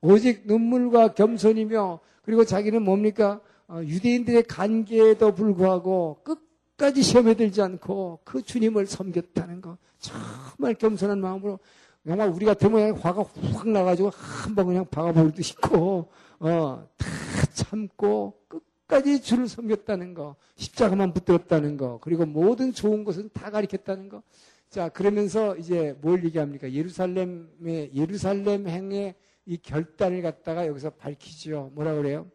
오직 눈물과 겸손이며, 그리고 자기는 뭡니까? 어, 유대인들의 관계에도 불구하고 끝까지 시험에 들지 않고 그 주님을 섬겼다는 거. 정말 겸손한 마음으로 정말 우리 같으면 화가 확 나가지고 한방 그냥 박아버릴 듯 있고, 어, 다 참고 끝까지 주를 섬겼다는 거, 십자가만 붙들었다는 거, 그리고 모든 좋은 것은 다 가리켰다는 거. 자, 그러면서 이제 뭘 얘기합니까? 예루살렘의, 예루살렘 행의 이 결단을 갖다가 여기서 밝히죠. 뭐라 그래요?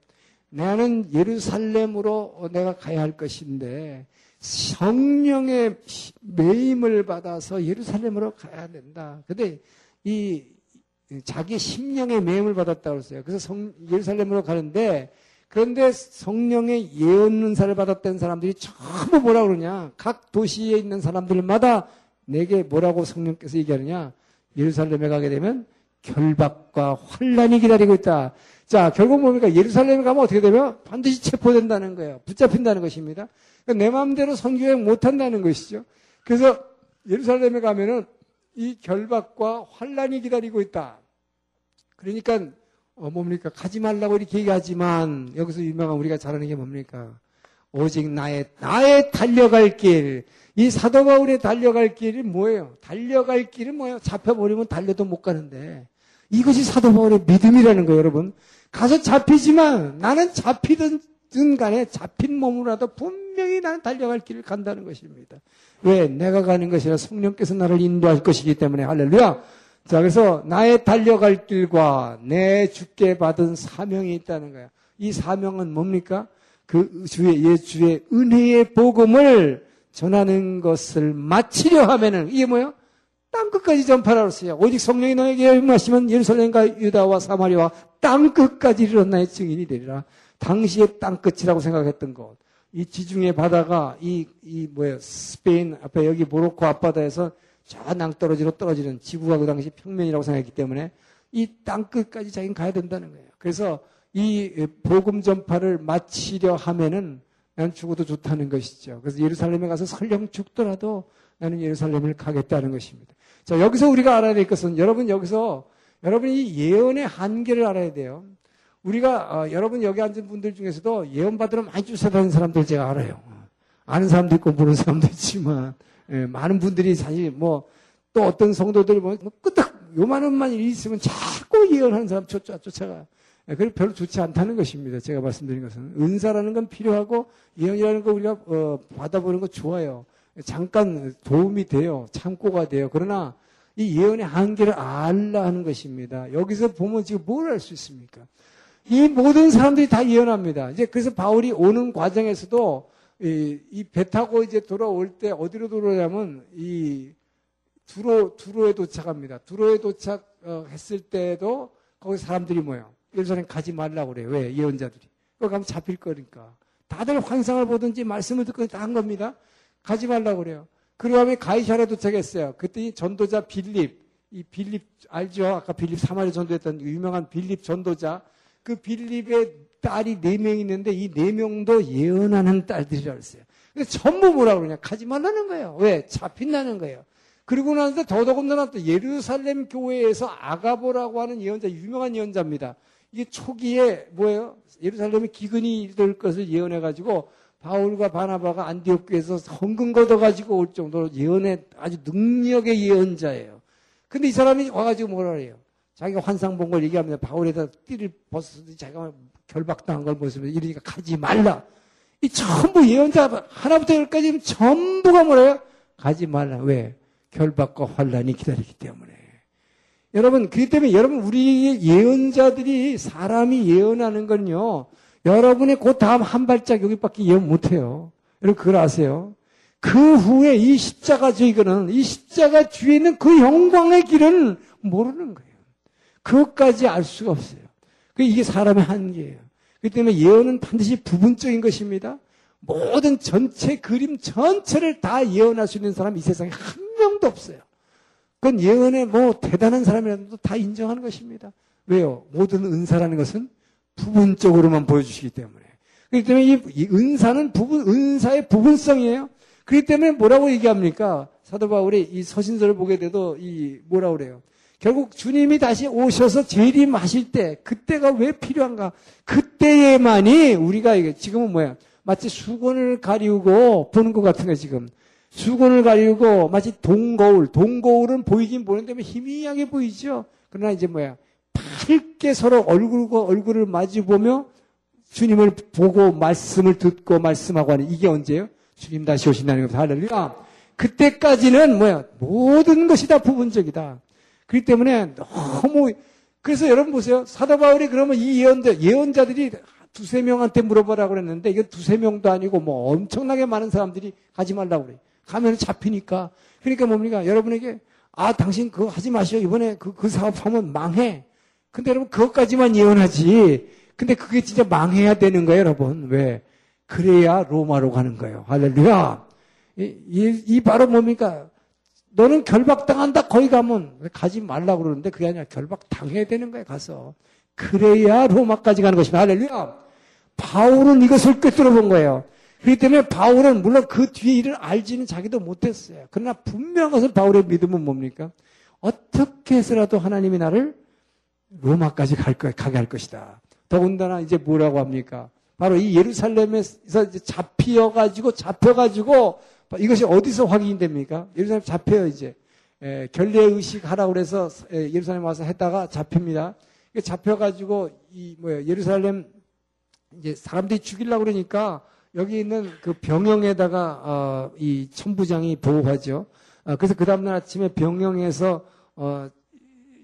나는 예루살렘으로 내가 가야 할 것인데 성령의 매임을 받아서 예루살렘으로 가야 된다. 근데 이 자기 심령의 매임을 받았다고 했어요. 그래서 성, 예루살렘으로 가는데 그런데 성령의 예언문사를 받았던 사람들이 전부 뭐라 그러냐? 각 도시에 있는 사람들마다 내게 뭐라고 성령께서 얘기하느냐? 예루살렘에 가게 되면 결박과 환란이 기다리고 있다. 자, 결국 뭡니까? 예루살렘에 가면 어떻게 되면 반드시 체포된다는 거예요. 붙잡힌다는 것입니다. 그러니까 내 마음대로 선교행 못 한다는 것이죠. 그래서 예루살렘에 가면은 이 결박과 환란이 기다리고 있다. 그러니까 어 뭡니까? 가지 말라고 이렇게 얘기하지만 여기서 유명한 우리가 잘 아는 게 뭡니까? 오직 나의 나의 달려갈 길. 이 사도 바울의 달려갈 길이 뭐예요? 달려갈 길은 뭐예요? 잡혀버리면 달려도 못 가는데 이것이 사도 바울의 믿음이라는 거예요, 여러분. 가서 잡히지만 나는 잡히든 간에 잡힌 몸으로라도 분 명히 나는 달려갈 길을 간다는 것입니다. 왜? 내가 가는 것이 아니라 성령께서 나를 인도할 것이기 때문에 할렐루야. 자, 그래서 나의 달려갈 길과 내 주께 받은 사명이 있다는 거야. 이 사명은 뭡니까? 그 주의 예주의 은혜의 복음을 전하는 것을 마치려 하면은 이게 뭐야? 땅 끝까지 전파하라 그랬어요. 오직 성령이 너에게 임하시면 예루살렘과 유다와 사마리와 땅 끝까지 이르러 나의 증인이 되리라. 당시의 땅 끝이라고 생각했던 것. 이 지중해 바다가 이, 이 뭐예요. 스페인 앞에 여기 모로코 앞바다에서 저 낭떠러지로 떨어지는 지구가 그 당시 평면이라고 생각했기 때문에 이 땅 끝까지 자기는 가야 된다는 거예요. 그래서 이 복음 전파를 마치려 하면은 난 죽어도 좋다는 것이죠. 그래서 예루살렘에 가서 설령 죽더라도 나는 예루살렘을 가겠다는 것입니다. 자, 여기서 우리가 알아야 될 것은 여러분 여기서 여러분이 예언의 한계를 알아야 돼요. 우리가 어, 여러분 여기 앉은 분들 중에서도 예언 받으러 많이 쫓아다니는 사람들 제가 알아요. 아는 사람도 있고 모르는 사람도 있지만 예, 많은 분들이 사실 뭐 또 어떤 성도들 뭐, 뭐 끄떡 요만한만 일이 있으면 자꾸 예언하는 사람 쫓아 쫓아가. 예, 그게 별로 좋지 않다는 것입니다. 제가 말씀드린 것은 은사라는 건 필요하고 예언이라는 거 우리가 어, 받아보는 거 좋아요. 잠깐 도움이 돼요. 참고가 돼요. 그러나 이 예언의 한계를 알라 하는 것입니다. 여기서 보면 지금 뭘 알 수 있습니까? 이 모든 사람들이 다 예언합니다. 이제 그래서 바울이 오는 과정에서도 이 배 타고 이제 돌아올 때 어디로 돌아오냐면 이 두로 두로에 도착합니다. 두로에 도착했을 때도 거기 사람들이 모여 예루살렘 가지 말라고 그래요. 왜 예언자들이 거기 가면 잡힐 거니까 다들 환상을 보든지 말씀을 듣고 다 한 겁니다. 가지 말라고 그래요. 그러고 가이샤에 도착했어요. 그때 전도자 빌립 이 빌립 알죠? 아까 빌립 사마리 전도했던 유명한 빌립 전도자 그 빌립의 딸이 네 명 있는데 이 네 명도 예언하는 딸들이라고 했어요. 근데 전부 뭐라고 그러냐? 가지 말라는 거예요. 왜? 잡힌다는 거예요. 그리고 나서 더더군다나 또 예루살렘 교회에서 아가보라고 하는 예언자, 유명한 예언자입니다. 이게 초기에 뭐예요? 예루살렘에 기근이 될 것을 예언해가지고 바울과 바나바가 안디옥 교에서 헌금 걷어가지고 올 정도로 예언의 아주 능력의 예언자예요. 근데 이 사람이 와가지고 뭐라 그래요? 자기가 환상 본 걸 얘기합니다. 바울에다 띠를 벗었더니 자기가 결박당한 걸 보시면서 이러니까 가지 말라. 이 전부 예언자 하나부터 열까지 전부가 뭐래요? 가지 말라. 왜? 결박과 환란이 기다리기 때문에. 여러분, 그렇기 때문에 여러분 우리 예언자들이 사람이 예언하는 건요. 여러분의 그 다음 한 발짝 여기밖에 예언 못 해요. 여러분 그걸 아세요? 그 후에 이 십자가 저이거는 이 십자가 뒤에 있는 그 영광의 길은 모르는 거예요. 그것까지 알 수가 없어요. 그 이게 사람의 한계예요. 그렇기 때문에 예언은 반드시 부분적인 것입니다. 모든 전체 그림 전체를 다 예언할 수 있는 사람이 이 세상에 한 명도 없어요. 그건 예언에 뭐 대단한 사람이라도 다 인정하는 것입니다. 왜요? 모든 은사라는 것은 부분적으로만 보여주시기 때문에. 그렇기 때문에 이, 이 은사는 부분, 은사의 부분성이에요. 그렇기 때문에 뭐라고 얘기합니까? 사도 바울이 이 서신서를 보게 돼도 이 뭐라고 그래요? 결국 주님이 다시 오셔서 재림하실 때 그때가 왜 필요한가? 그때에만이 우리가 이게 지금은 뭐야? 마치 수건을 가리우고 보는 것 같은 거 지금. 수건을 가리우고 마치 동거울, 동거울은 보이긴 보는데 희미하게 보이죠. 그러나 이제 뭐야? 밝게 서로 얼굴과 얼굴을 마주 보며 주님을 보고 말씀을 듣고 말씀하고 하는 이게 언제예요? 주님 다시 오신다는 겁니다. 할렐루야. 그때까지는 뭐야? 모든 것이 다 부분적이다. 그렇기 때문에 너무 그래서 여러분 보세요. 사도 바울이 그러면 이 예언자 예언자들이 두세 명한테 물어보라고 그랬는데 이게 두세 명도 아니고 뭐 엄청나게 많은 사람들이 가지 말라고 그래. 가면 잡히니까. 그러니까 뭡니까? 여러분에게 아 당신 그거 하지 마시오. 이번에 그, 그 사업하면 망해. 근데 여러분 그것까지만 예언하지. 근데 그게 진짜 망해야 되는 거예요, 여러분. 왜? 그래야 로마로 가는 거예요. 할렐루야. 이, 이, 이 바로 뭡니까? 너는 결박당한다. 거기 가면 가지 말라고 그러는데 그게 아니라 결박당해야 되는 거예요. 가서. 그래야 로마까지 가는 것입니다. 할렐루야. 바울은 이것을 꿰뚫어 본 거예요. 그렇기 때문에 바울은 물론 그 뒤에 일을 알지는 자기도 못했어요. 그러나 분명한 것은 바울의 믿음은 뭡니까? 어떻게 해서라도 하나님이 나를 로마까지 갈 거, 가게 할 것이다. 더군다나 이제 뭐라고 합니까? 바로 이 예루살렘에서 잡혀가지고, 잡혀가지고, 이것이 어디서 확인됩니까? 예루살렘 잡혀요, 이제. 에, 결례의식 하라고 그래서 예루살렘 와서 했다가 잡힙니다. 잡혀가지고, 이, 뭐야, 예루살렘, 이제 사람들이 죽이려고 그러니까, 여기 있는 그 병영에다가, 어, 이 천부장이 보호하죠. 어, 그래서 그 다음날 아침에 병영에서, 어,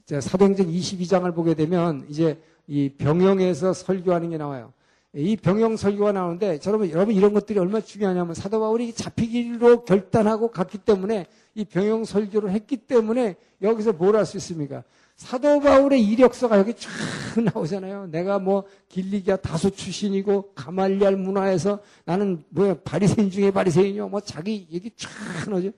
사도행전 22장을 보게 되면, 이제 이 병영에서 설교하는 게 나와요. 이 병영 설교가 나오는데 여러분 여러분 이런 것들이 얼마나 중요하냐면 사도 바울이 잡히기로 결단하고 갔기 때문에 이 병영 설교를 했기 때문에 여기서 뭘 할 수 있습니까? 사도 바울의 이력서가 여기 쫙 나오잖아요. 내가 뭐 길리기아 다소 출신이고 가말리알 문화에서 나는 뭐야 바리새인 중에 바리새인이요. 뭐 자기 얘기 쫙 나오죠.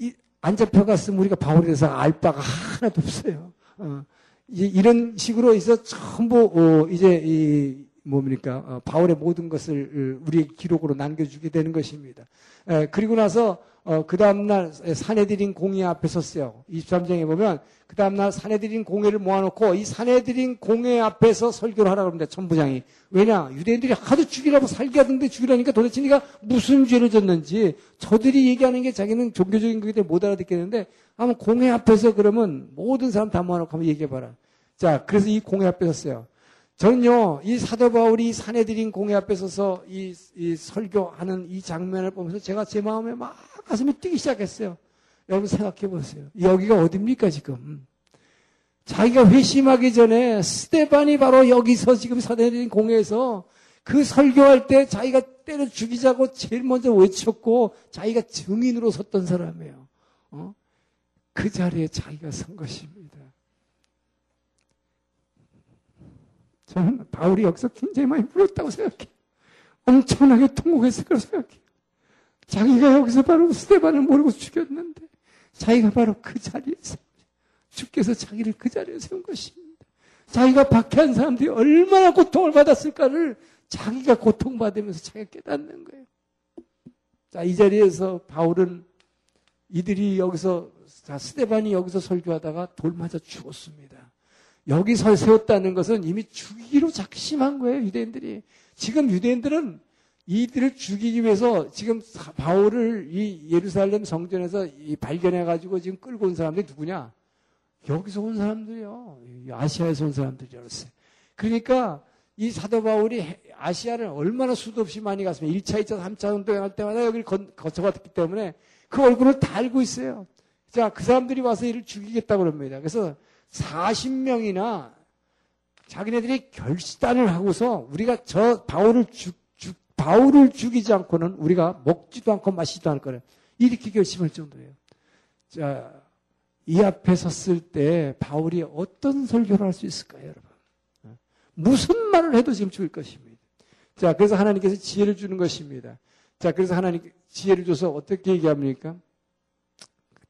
이, 안 잡혀갔으면 우리가 바울에 대해서 알 바가 하나도 없어요. 어. 이제 이런 식으로 해서 전부 어, 이제 이 뭡니까 어, 바울의 모든 것을 어, 우리의 기록으로 남겨주게 되는 것입니다. 에, 그리고 나서 어, 그 다음날 사내들인 공회 앞에 섰어요. 23장에 보면 그 다음날 사내들인 공회를 모아놓고 이 사내들인 공회 앞에서 설교를 하라고 합니다. 천부장이. 왜냐? 유대인들이 하도 죽이라고 살게 하던데 죽이라니까 도대체 네가 무슨 죄를 졌는지 저들이 얘기하는 게 자기는 종교적인 거기 때문에 못 알아듣겠는데 한번 공회 앞에서 그러면 모든 사람 다 모아놓고 한번 얘기해봐라. 자, 그래서 이 공회 앞에 섰어요. 저는요, 이 사도 바울이 사내들인 공회 앞에 서서 이, 이 설교하는 이 장면을 보면서 제가 제 마음에 막 가슴이 뛰기 시작했어요. 여러분 생각해 보세요. 여기가 어딥니까, 지금? 자기가 회심하기 전에 스테반이 바로 여기서 지금 사대린 공회에서 그 설교할 때 자기가 때려 죽이자고 제일 먼저 외쳤고 자기가 증인으로 섰던 사람이에요. 어? 그 자리에 자기가 선 것입니다. 저는 바울이 여기서 굉장히 많이 불렀다고 생각해요. 엄청나게 통곡했을 거라고 생각해요. 자기가 여기서 바로 스테반을 모르고 죽였는데 자기가 바로 그 자리에서 주께서 자기를 그 자리에 세운 것입니다. 자기가 박해한 사람들이 얼마나 고통을 받았을까를 자기가 고통받으면서 자기가 깨닫는 거예요. 자, 이 자리에서 바울은 이들이 여기서, 자, 스테반이 여기서 설교하다가 돌 맞아 죽었습니다. 여기 서 세웠다는 것은 이미 죽이기로 작심한 거예요, 유대인들이. 지금 유대인들은 이들을 죽이기 위해서 지금 바울을 이 예루살렘 성전에서 발견해가지고 지금 끌고 온 사람들이 누구냐? 여기서 온 사람들이요. 아시아에서 온 사람들이었어요. 그러니까 이 사도 바울이 아시아를 얼마나 수도 없이 많이 갔으면 1차, 2차, 3차 운동을 할 때마다 여기를 거쳐갔기 때문에 그 얼굴을 다 알고 있어요. 자, 그 사람들이 와서 이를 죽이겠다고 그럽니다. 그래서 40명이나 자기네들이 결단을 하고서 우리가 저 바울을 죽, 죽, 바울을 죽이지 않고는 우리가 먹지도 않고 마시지도 않을 거예요. 이렇게 결심할 정도예요. 자, 이 앞에 섰을 때 바울이 어떤 설교를 할 수 있을까요, 여러분? 무슨 말을 해도 지금 죽을 것입니다. 자, 그래서 하나님께서 지혜를 주는 것입니다. 자, 그래서 하나님 지혜를 줘서 어떻게 얘기합니까?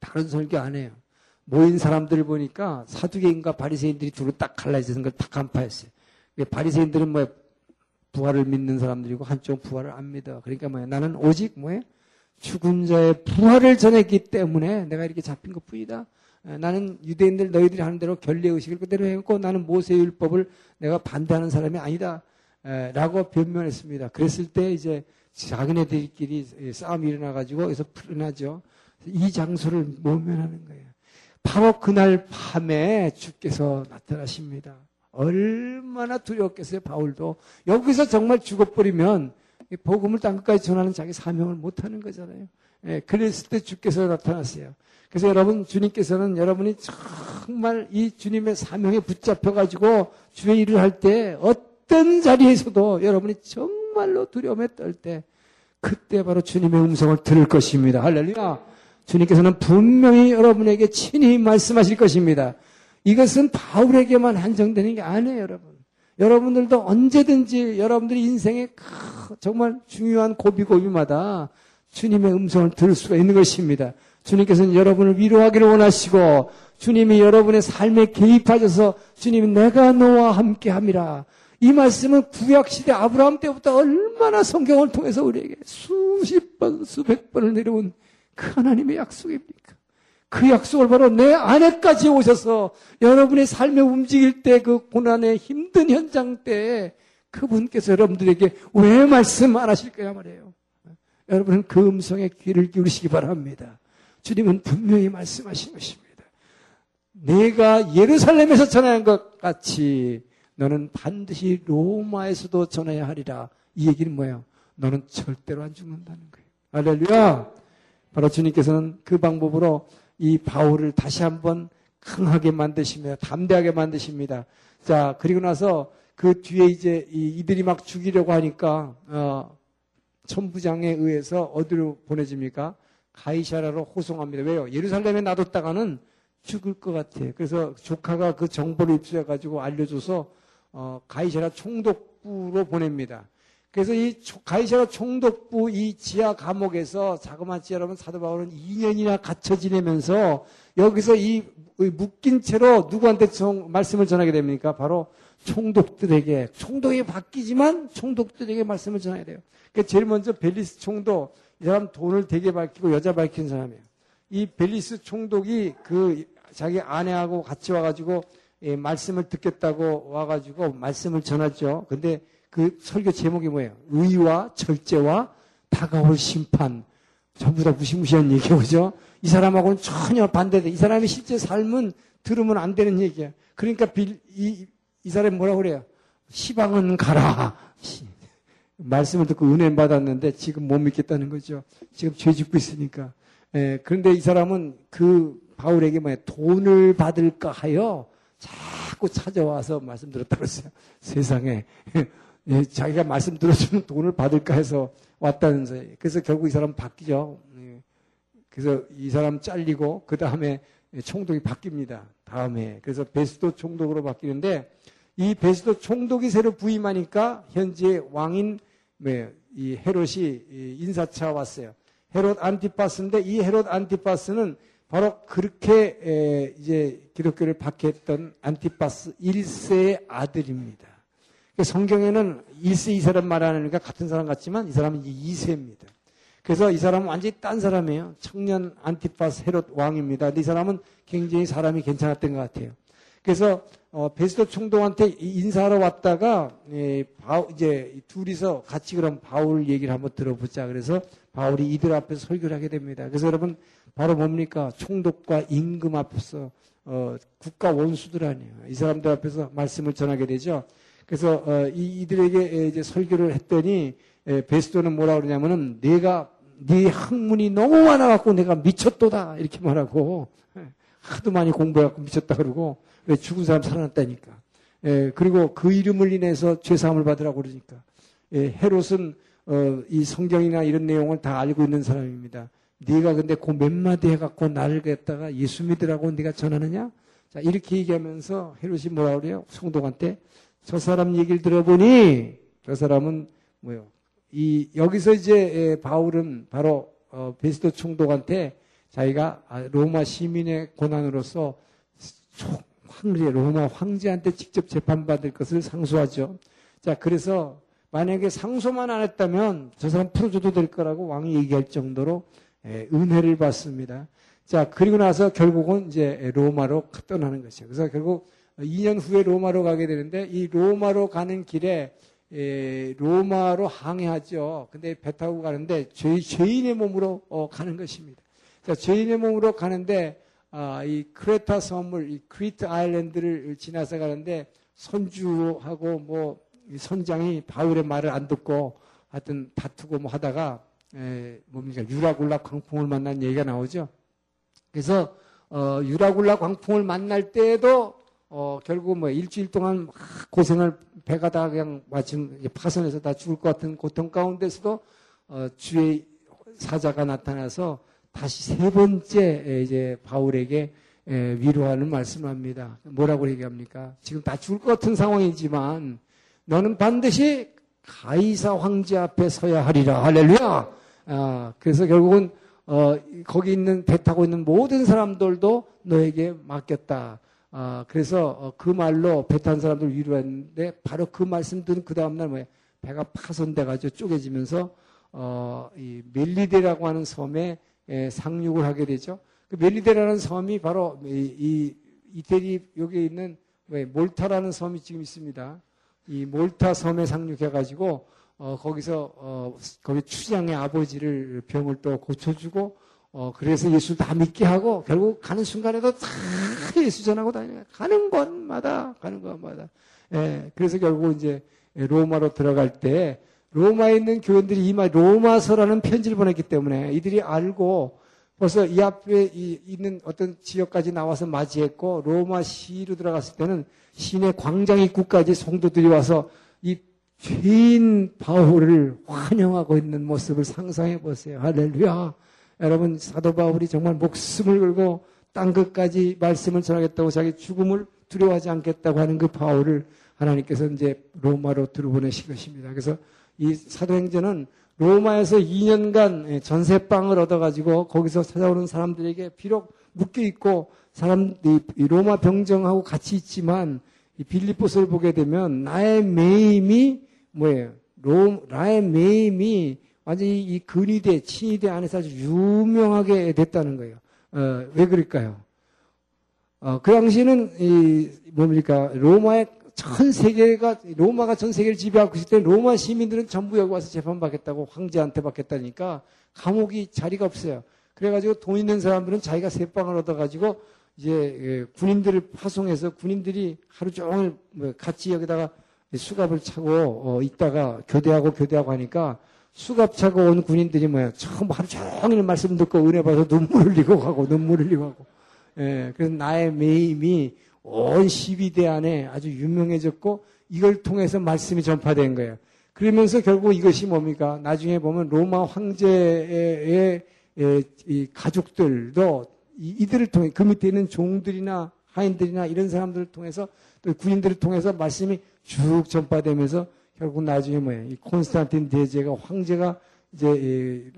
다른 설교 안 해요. 모인 사람들을 보니까 사두개인과 바리새인들이 둘로 딱 갈라지는 걸 다 간파했어요. 바리새인들은 뭐 부활을 믿는 사람들이고 한쪽 부활을 안 믿어. 그러니까 뭐야 나는 오직 뭐예요? 죽은 자의 부활을 전했기 때문에 내가 이렇게 잡힌 것 뿐이다. 나는 유대인들 너희들이 하는 대로 결례 의식을 그대로 했고 나는 모세 율법을 내가 반대하는 사람이 아니다. 라고 변명했습니다. 그랬을 때 이제 자기네들끼리 싸움이 일어나 가지고 여기서 풀어나죠. 이 장소를 모면하는 거예요. 바로 그날 밤에 주께서 나타나십니다. 얼마나 두려웠겠어요, 바울도. 여기서 정말 죽어버리면 복음을 땅 끝까지 전하는 자기 사명을 못하는 거잖아요. 예, 그랬을 때 주께서 나타났어요. 그래서 여러분, 주님께서는 여러분이 정말 이 주님의 사명에 붙잡혀가지고 주의 일을 할 때 어떤 자리에서도 여러분이 정말로 두려움에 떨 때 그때 바로 주님의 음성을 들을 것입니다. 할렐루야. 주님께서는 분명히 여러분에게 친히 말씀하실 것입니다. 이것은 바울에게만 한정되는 게 아니에요, 여러분. 여러분들도 언제든지 여러분들이 인생의 정말 중요한 고비고비마다 주님의 음성을 들을 수가 있는 것입니다. 주님께서는 여러분을 위로하기를 원하시고 주님이 여러분의 삶에 개입하셔서 주님이 내가 너와 함께 함이라. 이 말씀은 구약시대 아브라함 때부터 얼마나 성경을 통해서 우리에게 수십 번, 수백 번을 내려온 그 하나님의 약속입니까? 그 약속을 바로 내 안에까지 오셔서 여러분의 삶에 움직일 때 그 고난의 힘든 현장 때 그분께서 여러분들에게 왜 말씀 안 하실 거야 말이에요. 여러분은 그 음성에 귀를 기울이시기 바랍니다. 주님은 분명히 말씀하신 것입니다. 내가 예루살렘에서 전하는 것 같이 너는 반드시 로마에서도 전해야 하리라. 이 얘기는 뭐예요? 너는 절대로 안 죽는다는 거예요. 할렐루야! 바로 주님께서는 그 방법으로 이 바울을 다시 한번 강하게 만드시며 담대하게 만드십니다. 자, 그리고 나서 그 뒤에 이제 이들이 막 죽이려고 하니까, 어, 천부장에 의해서 어디로 보내집니까? 가이샤라로 호송합니다. 왜요? 예루살렘에 놔뒀다가는 죽을 것 같아요. 그래서 조카가 그 정보를 입수해가지고 알려줘서 어, 가이샤라 총독부로 보냅니다. 그래서 이 가이샤라 총독부 이 지하 감옥에서 자그마치 여러분 사도 바울은 2년이나 갇혀 지내면서 여기서 이 묶인 채로 누구한테 말씀을 전하게 됩니까? 바로 총독들에게 총독이 바뀌지만 총독들에게 말씀을 전해야 돼요. 그 제일 먼저 벨리스 총독 이 사람 돈을 되게 밝히고 여자 밝힌 사람이에요. 이 벨리스 총독이 그 자기 아내하고 같이 와가지고 예, 말씀을 듣겠다고 와가지고 말씀을 전하죠. 근데 그 설교 제목이 뭐예요? 의와 절제와 다가올 심판. 전부 다 무시무시한 얘기죠. 이 사람하고는 전혀 반대돼. 이 사람의 실제 삶은 들으면 안 되는 얘기야. 그러니까 빌, 이, 이 사람이 뭐라고 그래요? 시방은 가라. 말씀을 듣고 은혜 받았는데 지금 못 믿겠다는 거죠. 지금 죄 짓고 있으니까. 예, 그런데 이 사람은 그 바울에게 뭐 돈을 받을까 하여 자꾸 찾아와서 말씀 들었다 그랬어요. 세상에. 예, 자기가 말씀 들어주면 돈을 받을까 해서 왔다면서요. 그래서 결국 이 사람 바뀌죠. 예. 그래서 이 사람 잘리고 그 다음에 총독이 바뀝니다. 다음에 그래서 베스도 총독으로 바뀌는데 이 베스도 총독이 새로 부임하니까 현재 왕인 네, 이 헤롯이 인사차 왔어요. 헤롯 안티파스인데 이 헤롯 안티파스는 바로 그렇게 이제 기독교를 박해했던 안티파스 1세의 아들입니다. 그러니까 성경에는 1세 이 사람 말하니까 같은 사람 같지만 이 사람은 이제 2세입니다. 그래서 이 사람은 완전히 딴 사람이에요. 청년 안티파스 헤롯 왕입니다. 근데 이 사람은 굉장히 사람이 괜찮았던 것 같아요. 그래서 어, 베스도 총독한테 인사하러 왔다가 예, 바, 이제 둘이서 같이 그럼 바울 얘기를 한번 들어보자. 그래서 바울이 이들 앞에서 설교를 하게 됩니다. 그래서 여러분 바로 뭡니까 총독과 임금 앞에서 어, 국가 원수들 아니에요. 이 사람들 앞에서 말씀을 전하게 되죠. 그래서 어, 이, 이들에게 이제 설교를 했더니 예, 베스도는 뭐라 그러냐면은 내가 네 학문이 너무 많아갖고 내가 미쳤도다 이렇게 말하고 예, 하도 많이 공부해갖고 미쳤다 그러고 왜 죽은 사람 살아났다니까. 예, 그리고 그 이름을 인해서 죄사함을 받으라고 그러니까. 예, 헤롯은 어, 이 성경이나 이런 내용을 다 알고 있는 사람입니다. 네가 근데 그 몇 마디 해갖고 나를 갖다가 예수 믿으라고 네가 전하느냐? 자 이렇게 얘기하면서 헤롯이 뭐라 그래요? 성도한테 저 사람 얘기를 들어보니 저 사람은 뭐요? 이 여기서 이제 예, 바울은 바로 어, 베스도 총독한테 자기가 아, 로마 시민의 고난으로서 황제, 로마 황제한테 직접 재판받을 것을 상소하죠. 자, 그래서 만약에 상소만 안 했다면 저 사람 풀어줘도 될 거라고 왕이 얘기할 정도로 예, 은혜를 받습니다. 자, 그리고 나서 결국은 이제 로마로 떠나는 것이죠. 그래서 결국 2년 후에 로마로 가게 되는데 이 로마로 가는 길에 예, 로마로 항해하죠. 근데 배 타고 가는데 죄, 죄인의 몸으로 어, 가는 것입니다. 자, 죄인의 몸으로 가는데 아, 이 크레타 섬을, 이 Crete Island를 지나서 가는데 선주하고 뭐 선장이 바울의 말을 안 듣고 하여튼 다투고 뭐 하다가 에, 뭡니까 유라굴로 광풍을 만난 얘기가 나오죠. 그래서 어, 유라굴라 광풍을 만날 때에도 어, 결국 뭐 일주일 동안 막 고생을 배가 다 그냥 마침 파손해서 다 죽을 것 같은 고통 가운데서도 어, 주의 사자가 나타나서 다시 세 번째 이제 바울에게 위로하는 말씀을 합니다. 뭐라고 얘기합니까? 지금 다 죽을 것 같은 상황이지만 너는 반드시 가이사 황제 앞에 서야 하리라. 할렐루야. 아, 그래서 결국은 어, 거기 있는 배 타고 있는 모든 사람들도 너에게 맡겼다. 아, 그래서 어, 그 말로 배 탄 사람들 위로했는데 바로 그 말씀 들은 그 다음날 뭐야 배가 파손돼가지고 쪼개지면서 어, 이 멜리데라고 하는 섬에 예, 상륙을 하게 되죠. 그 멜리데라는 섬이 바로 이, 이 이태리 여기에 있는 몰타라는 섬이 지금 있습니다. 이 몰타 섬에 상륙해가지고 어, 거기서 어, 거기 추장의 아버지를 병을 또 고쳐주고 어, 그래서 예수 다 믿게 하고 결국 가는 순간에도 다 예수 전하고 다니는 가는 곳마다 가는 곳마다 예, 그래서 결국 이제 로마로 들어갈 때 로마에 있는 교원들이 이마 로마서라는 편지를 보냈기 때문에 이들이 알고 벌써 이 앞에 있는 어떤 지역까지 나와서 맞이했고 로마 시로 들어갔을 때는 시내 광장 입구까지 성도들이 와서 이 죄인 바울을 환영하고 있는 모습을 상상해 보세요. 할렐루야. 여러분 사도 바울이 정말 목숨을 걸고 땅 끝까지 말씀을 전하겠다고 자기 죽음을 두려워하지 않겠다고 하는 그 바울을 하나님께서 이제 로마로 들어보내신 것입니다. 그래서 이 사도행전은 로마에서 2년간 전세방을 얻어가지고 거기서 찾아오는 사람들에게 비록 묶여 있고 사람들이 로마 병정하고 같이 있지만 이 빌리포스를 보게 되면 나의 매임이 뭐예요? 로, 나의 매임이 완전히 이 근위대, 친위대 안에서 아주 유명하게 됐다는 거예요. 어, 왜 그럴까요? 어, 그 당시에는 이 뭡니까 로마의 전 세계가 로마가 전 세계를 지배하고 있을 때 로마 시민들은 전부 여기 와서 재판받겠다고 황제한테 받겠다니까 감옥이 자리가 없어요. 그래가지고 돈 있는 사람들은 자기가 세방을 얻어가지고 이제 예, 군인들을 파송해서 군인들이 하루 종일 뭐 같이 여기다가 수갑을 차고 어, 있다가 교대하고 교대하고 하니까 수갑차고 온 군인들이 뭐야 처음 하루 종일 말씀 듣고 은혜 받아서 눈물 흘리고 가고 눈물 흘리고 가고 예, 그래서 나의 매임이 온 12대 안에 아주 유명해졌고 이걸 통해서 말씀이 전파된 거예요. 그러면서 결국 이것이 뭡니까? 나중에 보면 로마 황제의 가족들도 이들을 통해 그 밑에 있는 종들이나 하인들이나 이런 사람들을 통해서 또 군인들을 통해서 말씀이 쭉 전파되면서 결국 나중에 뭐예요? 이 콘스탄틴 대제가 황제가 이제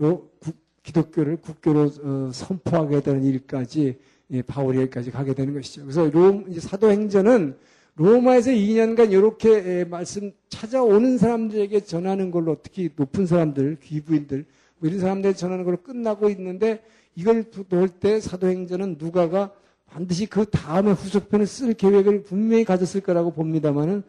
기독교를 국교로 어, 선포하게 되는 일까지 바울이 여기까지 가게 되는 것이죠. 그래서 롬 사도행전은 로마에서 2년간 이렇게 말씀 찾아오는 사람들에게 전하는 걸로 특히 높은 사람들, 귀부인들 뭐 이런 사람들에게 전하는 걸로 끝나고 있는데 이걸 놓을 때 사도행전은 누가가 반드시 그 다음에 후속편을 쓸 계획을 분명히 가졌을 거라고 봅니다만은 어,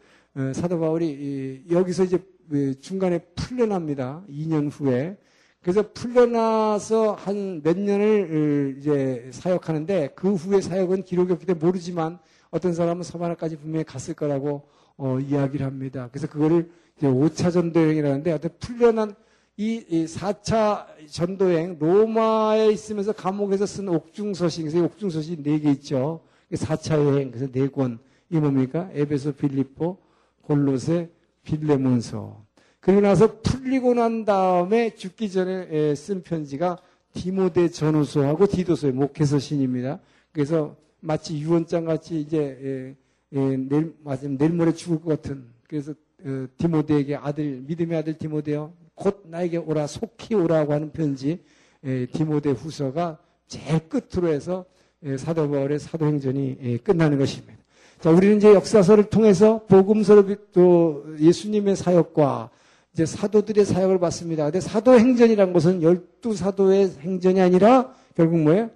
사도 바울이 여기서 이제 그 중간에 풀려납니다. 2년 후에. 그래서 풀려나서 한 몇 년을 어, 이제 사역하는데 그 후에 사역은 기록이 없기 때문에 모르지만 어떤 사람은 서바나까지 분명히 갔을 거라고 어, 이야기를 합니다. 그래서 그거를 이제 5차 전도여행이라는데 어떤 풀려난 이, 이 4차 전도여행 로마에 있으면서 감옥에서 쓴 옥중서신 그래서 옥중서신 4개 있죠. 4차 여행 그래서 4권 이 뭡니까? 에베소 빌립보 골로새, 빌레몬서. 그리고 나서 풀리고 난 다음에 죽기 전에 쓴 편지가 디모데 전후서하고 디도서의 목회서 신입니다. 그래서 마치 유언장 같이 이제 내일 맞으면 내일 모레 죽을 것 같은 그래서 어, 디모데에게 아들 믿음의 아들 디모데요 곧 나에게 오라 속히 오라고 하는 편지 디모데 후서가 제일 끝으로 해서 사도 바울의 사도행전이 끝나는 것입니다. 자, 우리는 이제 역사서를 통해서 복음서를 또 예수님의 사역과 이제 사도들의 사역을 봤습니다. 근데 사도 행전이란 것은 열두 사도의 행전이 아니라 결국 뭐예요?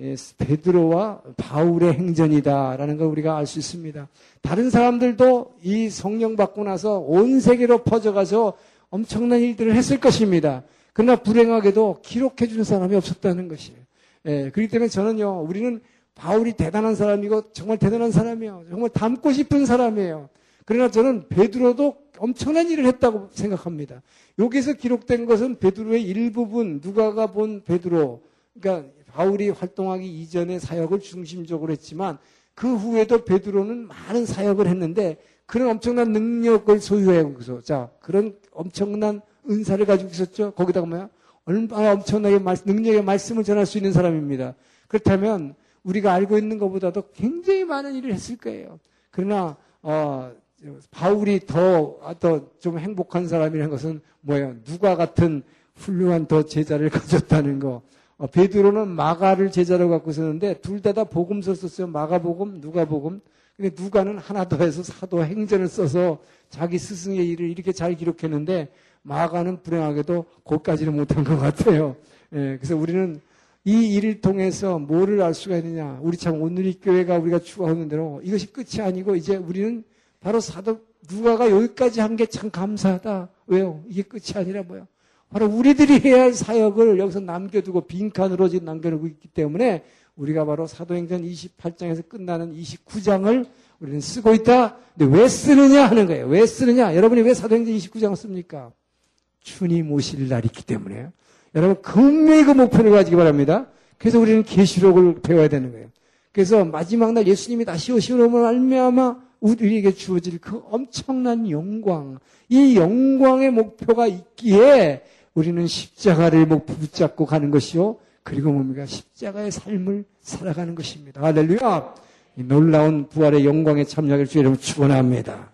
예, 베드로와 바울의 행전이다라는 걸 우리가 알 수 있습니다. 다른 사람들도 이 성령 받고 나서 온 세계로 퍼져가서 엄청난 일들을 했을 것입니다. 그러나 불행하게도 기록해 주는 사람이 없었다는 것이에요. 예, 그렇기 때문에 저는요, 우리는 바울이 대단한 사람이고 정말 대단한 사람이에요. 정말 닮고 싶은 사람이에요. 그러나 저는 베드로도 엄청난 일을 했다고 생각합니다. 여기서 기록된 것은 베드로의 일부분, 누가가 본 베드로, 그러니까 바울이 활동하기 이전의 사역을 중심적으로 했지만 그 후에도 베드로는 많은 사역을 했는데 그런 엄청난 능력을 소유해서 자 그런 엄청난 은사를 가지고 있었죠. 거기다가 뭐야? 얼마나 엄청나게 능력의 말씀을 전할 수 있는 사람입니다. 그렇다면 우리가 알고 있는 것보다도 굉장히 많은 일을 했을 거예요. 그러나 어, 바울이 더 더 좀 행복한 사람이라는 것은 뭐예요? 누가 같은 훌륭한 더 제자를 가졌다는 거. 어, 베드로는 마가를 제자로 갖고 있었는데 둘 다 다 복음서 썼어요. 마가복음, 누가복음. 근데 누가는 하나 더 해서 사도 행전을 써서 자기 스승의 일을 이렇게 잘 기록했는데 마가는 불행하게도 거기까지는 못한 것 같아요. 예, 그래서 우리는 이 일을 통해서 뭐를 알 수가 있느냐. 우리 참 오늘 이 교회가 우리가 추구하는 대로 이것이 끝이 아니고 이제 우리는 바로 사도 누가가 여기까지 한 게 참 감사하다. 왜요? 이게 끝이 아니라 뭐야? 바로 우리들이 해야 할 사역을 여기서 남겨두고 빈칸으로 지금 남겨두고 있기 때문에 우리가 바로 사도행전 28장에서 끝나는 29장을 우리는 쓰고 있다. 근데 왜 쓰느냐 하는 거예요. 왜 쓰느냐? 여러분이 왜 사도행전 29장을 씁니까? 주님 오실 날이 있기 때문에요. 여러분 분명히 그 목표를 가지기 바랍니다. 그래서 우리는 계시록을 배워야 되는 거예요. 그래서 마지막 날 예수님이 다시 오시면 알미암아 우리에게 주어질 그 엄청난 영광, 이 영광의 목표가 있기에 우리는 십자가를 목표 붙잡고 가는 것이요. 그리고 뭡니까? 십자가의 삶을 살아가는 것입니다. 할렐루야! 이 놀라운 부활의 영광에 참여하길 주 여러분 축원합니다.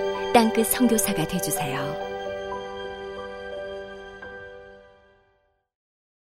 땅끝 성교사가 되주세요